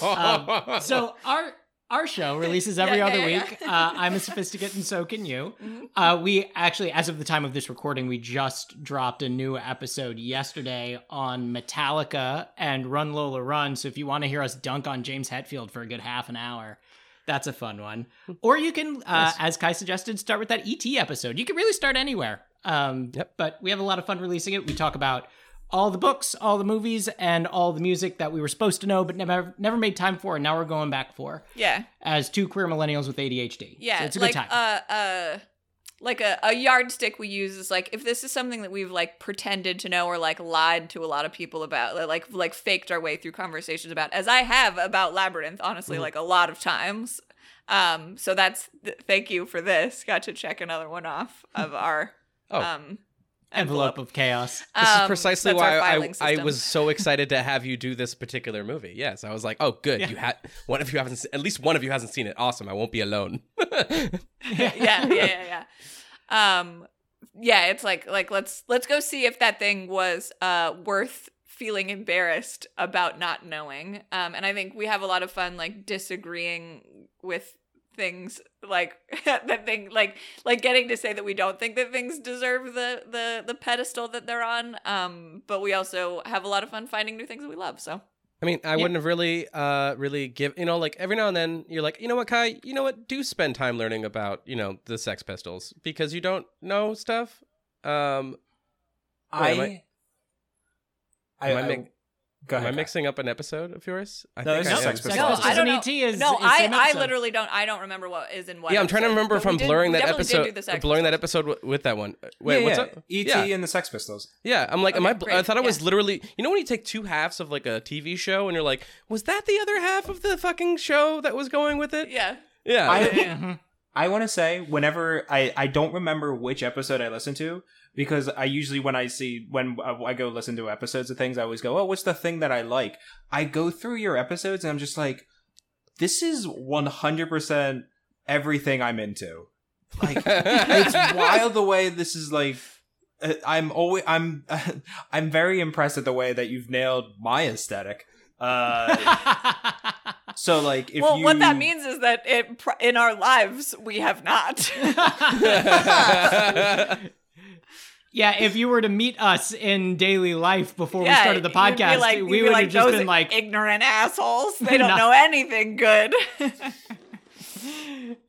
Um, so our our show releases every Yeah, other yeah, week. yeah. Uh, I'm a sophisticate, and so can you. Mhm. Uh, we actually, as of the time of this recording, we just dropped a new episode yesterday on Metallica and Run Lola Run. So if you want to hear us dunk on James Hetfield for a good half an hour, that's a fun one. Or you can, uh, Nice. as Kai suggested, start with that ET episode. You can really start anywhere. Um, Yep. But we have a lot of fun releasing it. We talk about all the books, all the movies, and all the music that we were supposed to know but never never made time for, and now we're going back for Yeah. as two queer millennials with ADHD. Yeah. so it's a like good time. uh uh like a, a yardstick we use is like if this is something that we've like pretended to know or like lied to a lot of people about like like faked our way through conversations about as I have about labyrinth honestly Mm-hmm. like a lot of times um so that's th- thank you for this got to check another one off of our Oh. um envelope of chaos. This is Um, precisely why I, I was so excited to have you do this particular movie. Yes, I was like, oh, good. Yeah. You had one of you haven't, se- at least one of you hasn't seen it. Awesome. I won't be alone. yeah, yeah, yeah, yeah. Um, yeah, it's like like let's let's go see if that thing was uh worth feeling embarrassed about not knowing. Um, and I think we have a lot of fun like disagreeing with things like that thing like like getting to say that we don't think that things deserve the the the pedestal that they're on um but we also have a lot of fun finding new things that we love so. I mean, I wouldn't have really, uh, really give, you know, like every now and then you're like, you know what, Kai, you know what, do spend time learning about, you know, the Sex Pistols because you don't know stuff. Um, Wait, am I, I- I, am I I- make- Go Am I mixing up an episode of yours? I No, think this I is am. Sex Sex No, I don't know. ET is no, is I, I literally don't. I don't remember what is in what. Yeah, I'm trying to remember but if I'm did- blurring that episode, do the Sex blurring that episode with, with that one. Wait, yeah, what's yeah. up? E.T. Yeah. and the Sex Pistols. Yeah, I'm like, am I? Okay, bl- I thought it was yeah. literally. You know when you take two halves of like a TV show and you're like, was that the other half of the fucking show that was going with it? Yeah. Yeah. I- Mhm. I want to say whenever I I don't remember which episode I listened to because I usually when I see when I go listen to episodes of things I always go oh what's the thing that I like? I go through your episodes and I'm just like this is 100% everything I'm into. Like it's wild the way this is like uh, I'm always I'm I'm very impressed at the way that you've nailed my aesthetic. Uh so like if well, you what that means is that it in our lives we have not. yeah, if you were to meet us in daily life before yeah, we started the podcast, like- we you'd like, have just "Those been like, ignorant assholes. They don't No. know anything good.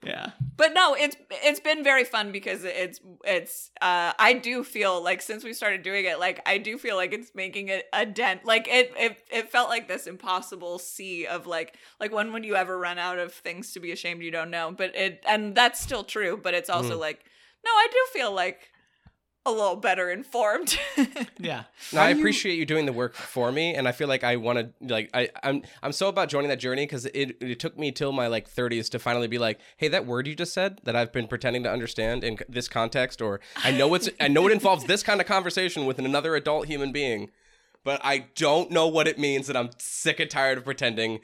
yeah. but no, it's it's been very fun because it's it's uh I do feel like since we started doing it, like I do feel like it's making a, a dent. Like it, it it felt like this impossible sea of like like when would you ever run out of things to be ashamed you don't know. But it and that's still true, but it's also like no, I do feel like a little better informed. Yeah. No, I do you- appreciate you doing the work for me, and I feel like I want to like I I'm I'm so about joining that journey because it it took me till my like 30s to finally be like, hey, that word you just said that I've been pretending to understand in this context, or I know it's I know it involves this kind of conversation with another adult human being, but I don't know what it means, and I'm sick and tired of pretending.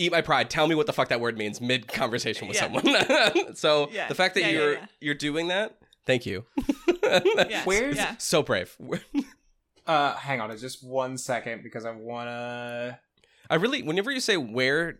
Eat my pride. Tell me what the fuck that word means mid conversation with Yeah. someone. so Yeah. the fact that Yeah, yeah, you're yeah. you're doing that, thank you. yeah. Where's- yeah. so brave. uh hang on it's just one second because I want to I really, whenever you say where,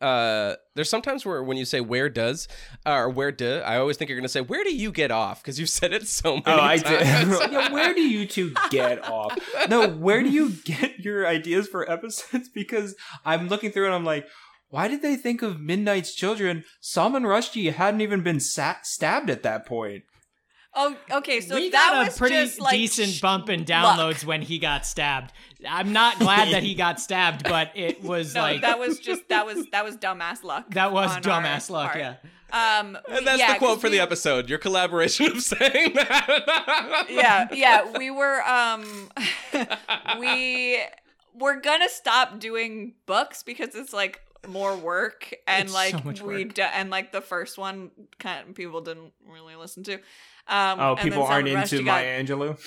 uh, there's sometimes where when you say where does, uh, or where do, I always think you're gonna say where do you get off because you've said it so many Oh, I times. did. yeah, where do you two get off? No, where do you get your ideas for episodes? Because I'm looking through and I'm like, why did they think of Midnight's Children? Salman Rushdie hadn't even been sa- stabbed at that point. Oh, okay. So we that got a was pretty just like decent sh- bump in luck. downloads when he got stabbed. I'm not glad that he got stabbed, but it was No, like that was just that was that was dumbass luck. that was on dumbass luck. part. Yeah. Um, and that's yeah, the quote for the episode. Your collaboration of saying that. Yeah, yeah. We were um, we we're gonna stop doing books because it's like more work and It's like so much we d- and like the first one kind of people didn't really listen to. Um, Oh, and people aren't into Rushdie Maya got- Angelou?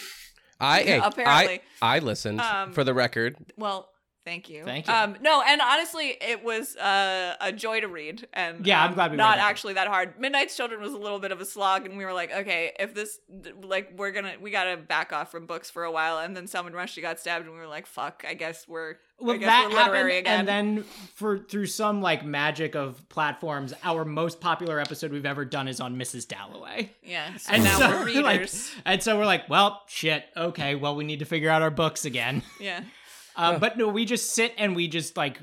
I, hey, Apparently. I, I listened Um, for the record. Well, thank you. Thank you. Um, no, and honestly, it was uh, a joy to read, and Yeah, I'm um, glad we not read actually that hard. Midnight's Children was a little bit of a slog, and we were like, okay, if this, like, we're gonna, we gotta back off from books for a while, and then Salman Rushdie got stabbed, and we were like, fuck, I guess we're, Well, I guess that we're happened, again. and then for through some like magic of platforms, our most popular episode we've ever done is on Mrs. Dalloway. yeah, so And now so, we're like, readers. and so we're like, well, shit. Okay, well, we need to figure out our books again. yeah, Um, But no, we just sit and we just like,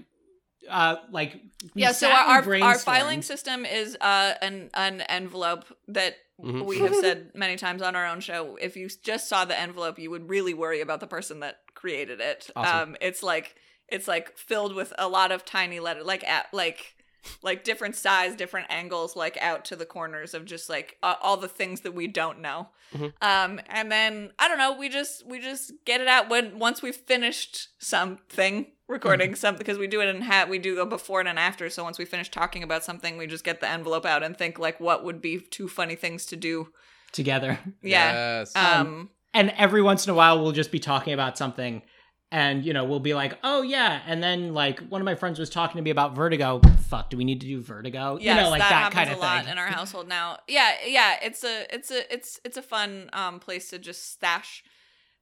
uh, like we yeah. So our our, our filing system is uh an an envelope that Mhm. we have said many times on our own show. If you just saw the envelope, you would really worry about the person that created it. Awesome. Um, it's like it's like filled with a lot of tiny letter, like at like like different size, different angles, like out to the corners of just like uh, all the things that we don't know. Mhm. Um, and then I don't know, we just we just get it out when once we've finished something recording something because we do it in hat we do a before and an after so once we finish talking about something we just get the envelope out and think like what would be two funny things to do together. yeah Yes. um and every once in a while we'll just be talking about something and you know we'll be like oh yeah. And then like one of my friends was talking to me about vertigo. Fuck do we need to do vertigo? Yes, you know like that, that, kind of a lot thing. in our household now. Yeah yeah it's a it's a it's it's a fun um place to just stash.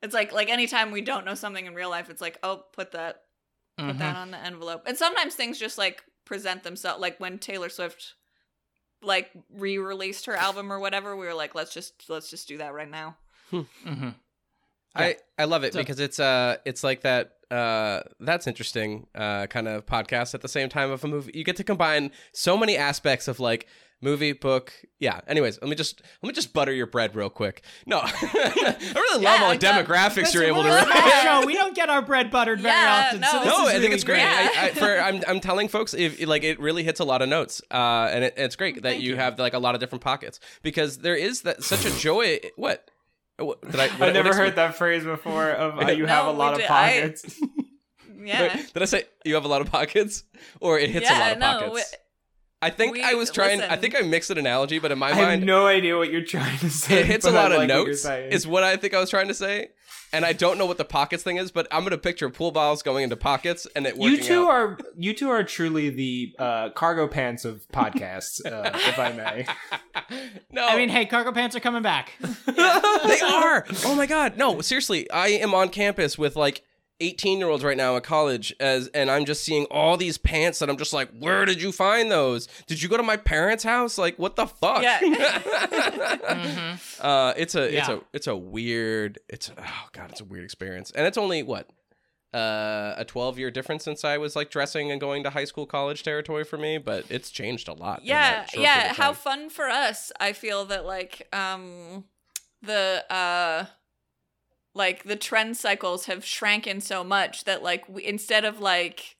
It's like like anytime we don't know something in real life it's like oh put that put Mhm. that on the envelope. And sometimes things just like present themselves like when taylor swift like re-released her album or whatever we were like let's just let's just do that right now. Mhm. I I love it So- because it's uh it's like that uh that's interesting uh kind of podcast at the same time of a movie. You get to combine so many aspects of like movie, book. Yeah. Anyways, let me just let me just butter your bread real quick. No, I really love Yeah, all the demographics you're able to. We're a small read. show. We don't get our bread buttered very Yeah, often. no. So this No, is I think it's great. great. I, I, for I'm I'm telling folks, if like it really hits a lot of notes, uh, and it, it's great that you, you. have like a lot of different pockets because there is that such a joy. What? What- Did I? I've never heard that phrase before. Of uh, you have a lot of did- I- pockets. Yeah. Did I say you have a lot of pockets, or it hits a lot of no, pockets? We- I think we- I was trying. I think I mixed an analogy, but in my I have mind, no idea what you're trying to say. it hits a but I lot of like notes. saying. Is what I think I was trying to say, and I don't know what the pockets thing is, but I'm gonna picture pool balls going into pockets and it working you two out. are you two are truly the uh, cargo pants of podcasts, uh, if I may. no, I mean, hey, cargo pants are coming back. they are. Oh my god, no, seriously, I am on campus with like. 18 year olds right now at college as and I'm just seeing all these pants and I'm just like where did you find those? Did you go to my parents house? Like what the fuck? Yeah. uh it's a it's Yeah. a it's a weird it's oh god it's a weird experience. And it's only what uh a 12 year difference since I was like dressing and going to high school college territory for me but it's changed a lot yeah yeah how fun for us i feel that like um the uh like the trend cycles have shranken so much that like we, instead of like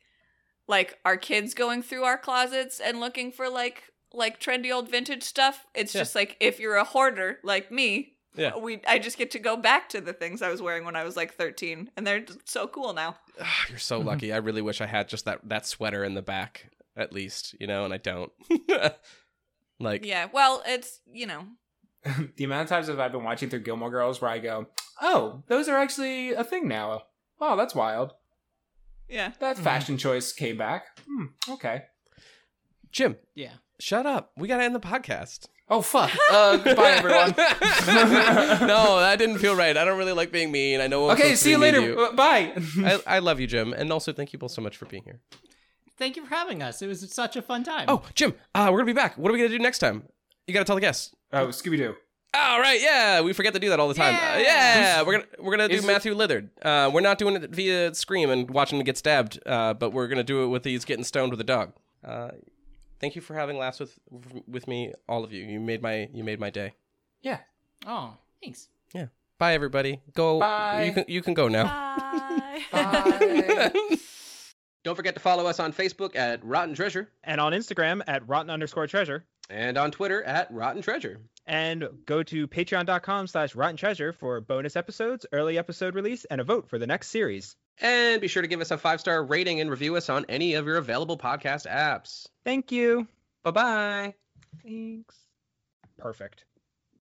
like our kids going through our closets and looking for like like trendy old vintage stuff it's Yeah. just like if you're a hoarder like me Yeah. we i just get to go back to the things i was wearing when i was like 13 and they're so cool now Ah, you're so Mm-hmm. lucky. I really wish I had just that that sweater in the back at least, you know, and I don't. like yeah well it's you know the amount of times that I've been watching through Gilmore Girls where I go, "Oh, those are actually a thing now." Oh, that's wild. yeah That Mhm. fashion choice came back. Hmm, okay. Jim, Yeah. shut up. We got to end the podcast. Oh fuck. Uh, goodbye, everyone. no, that didn't feel right. I don't really like being mean. I know. I'm okay, see you be mean to later. Uh, Bye. I, I love you, Jim, and also thank you both so much for being here. Thank you for having us. It was such a fun time. Oh, Jim, uh, we're gonna be back. What are we gonna do next time? You gotta tell the guests. Oh, Scooby Doo. All right, yeah, we forget to do that all the time. Uh, Yeah. yeah, we're gonna we're gonna do Is it- Matthew Lillard. Uh, we're not doing it via Scream and watching him get stabbed, uh, but we're gonna do it with these getting stoned with a dog. Uh, thank you for having laughs with with me, all of you. You made my you made my day. Yeah. Oh, thanks. Yeah. Bye, everybody. Go. Bye. You can you can go now. bye Bye. Don't forget to follow us on Facebook at Rotten Treasure and on Instagram at rotten underscore treasure. And on Twitter at Rotten Treasure. And go to patreon.com slash rotten treasure for bonus episodes, early episode release, and a vote for the next series. And be sure to give us a five star rating and review us on any of your available podcast apps. Thank you. Bye bye. Thanks. Perfect.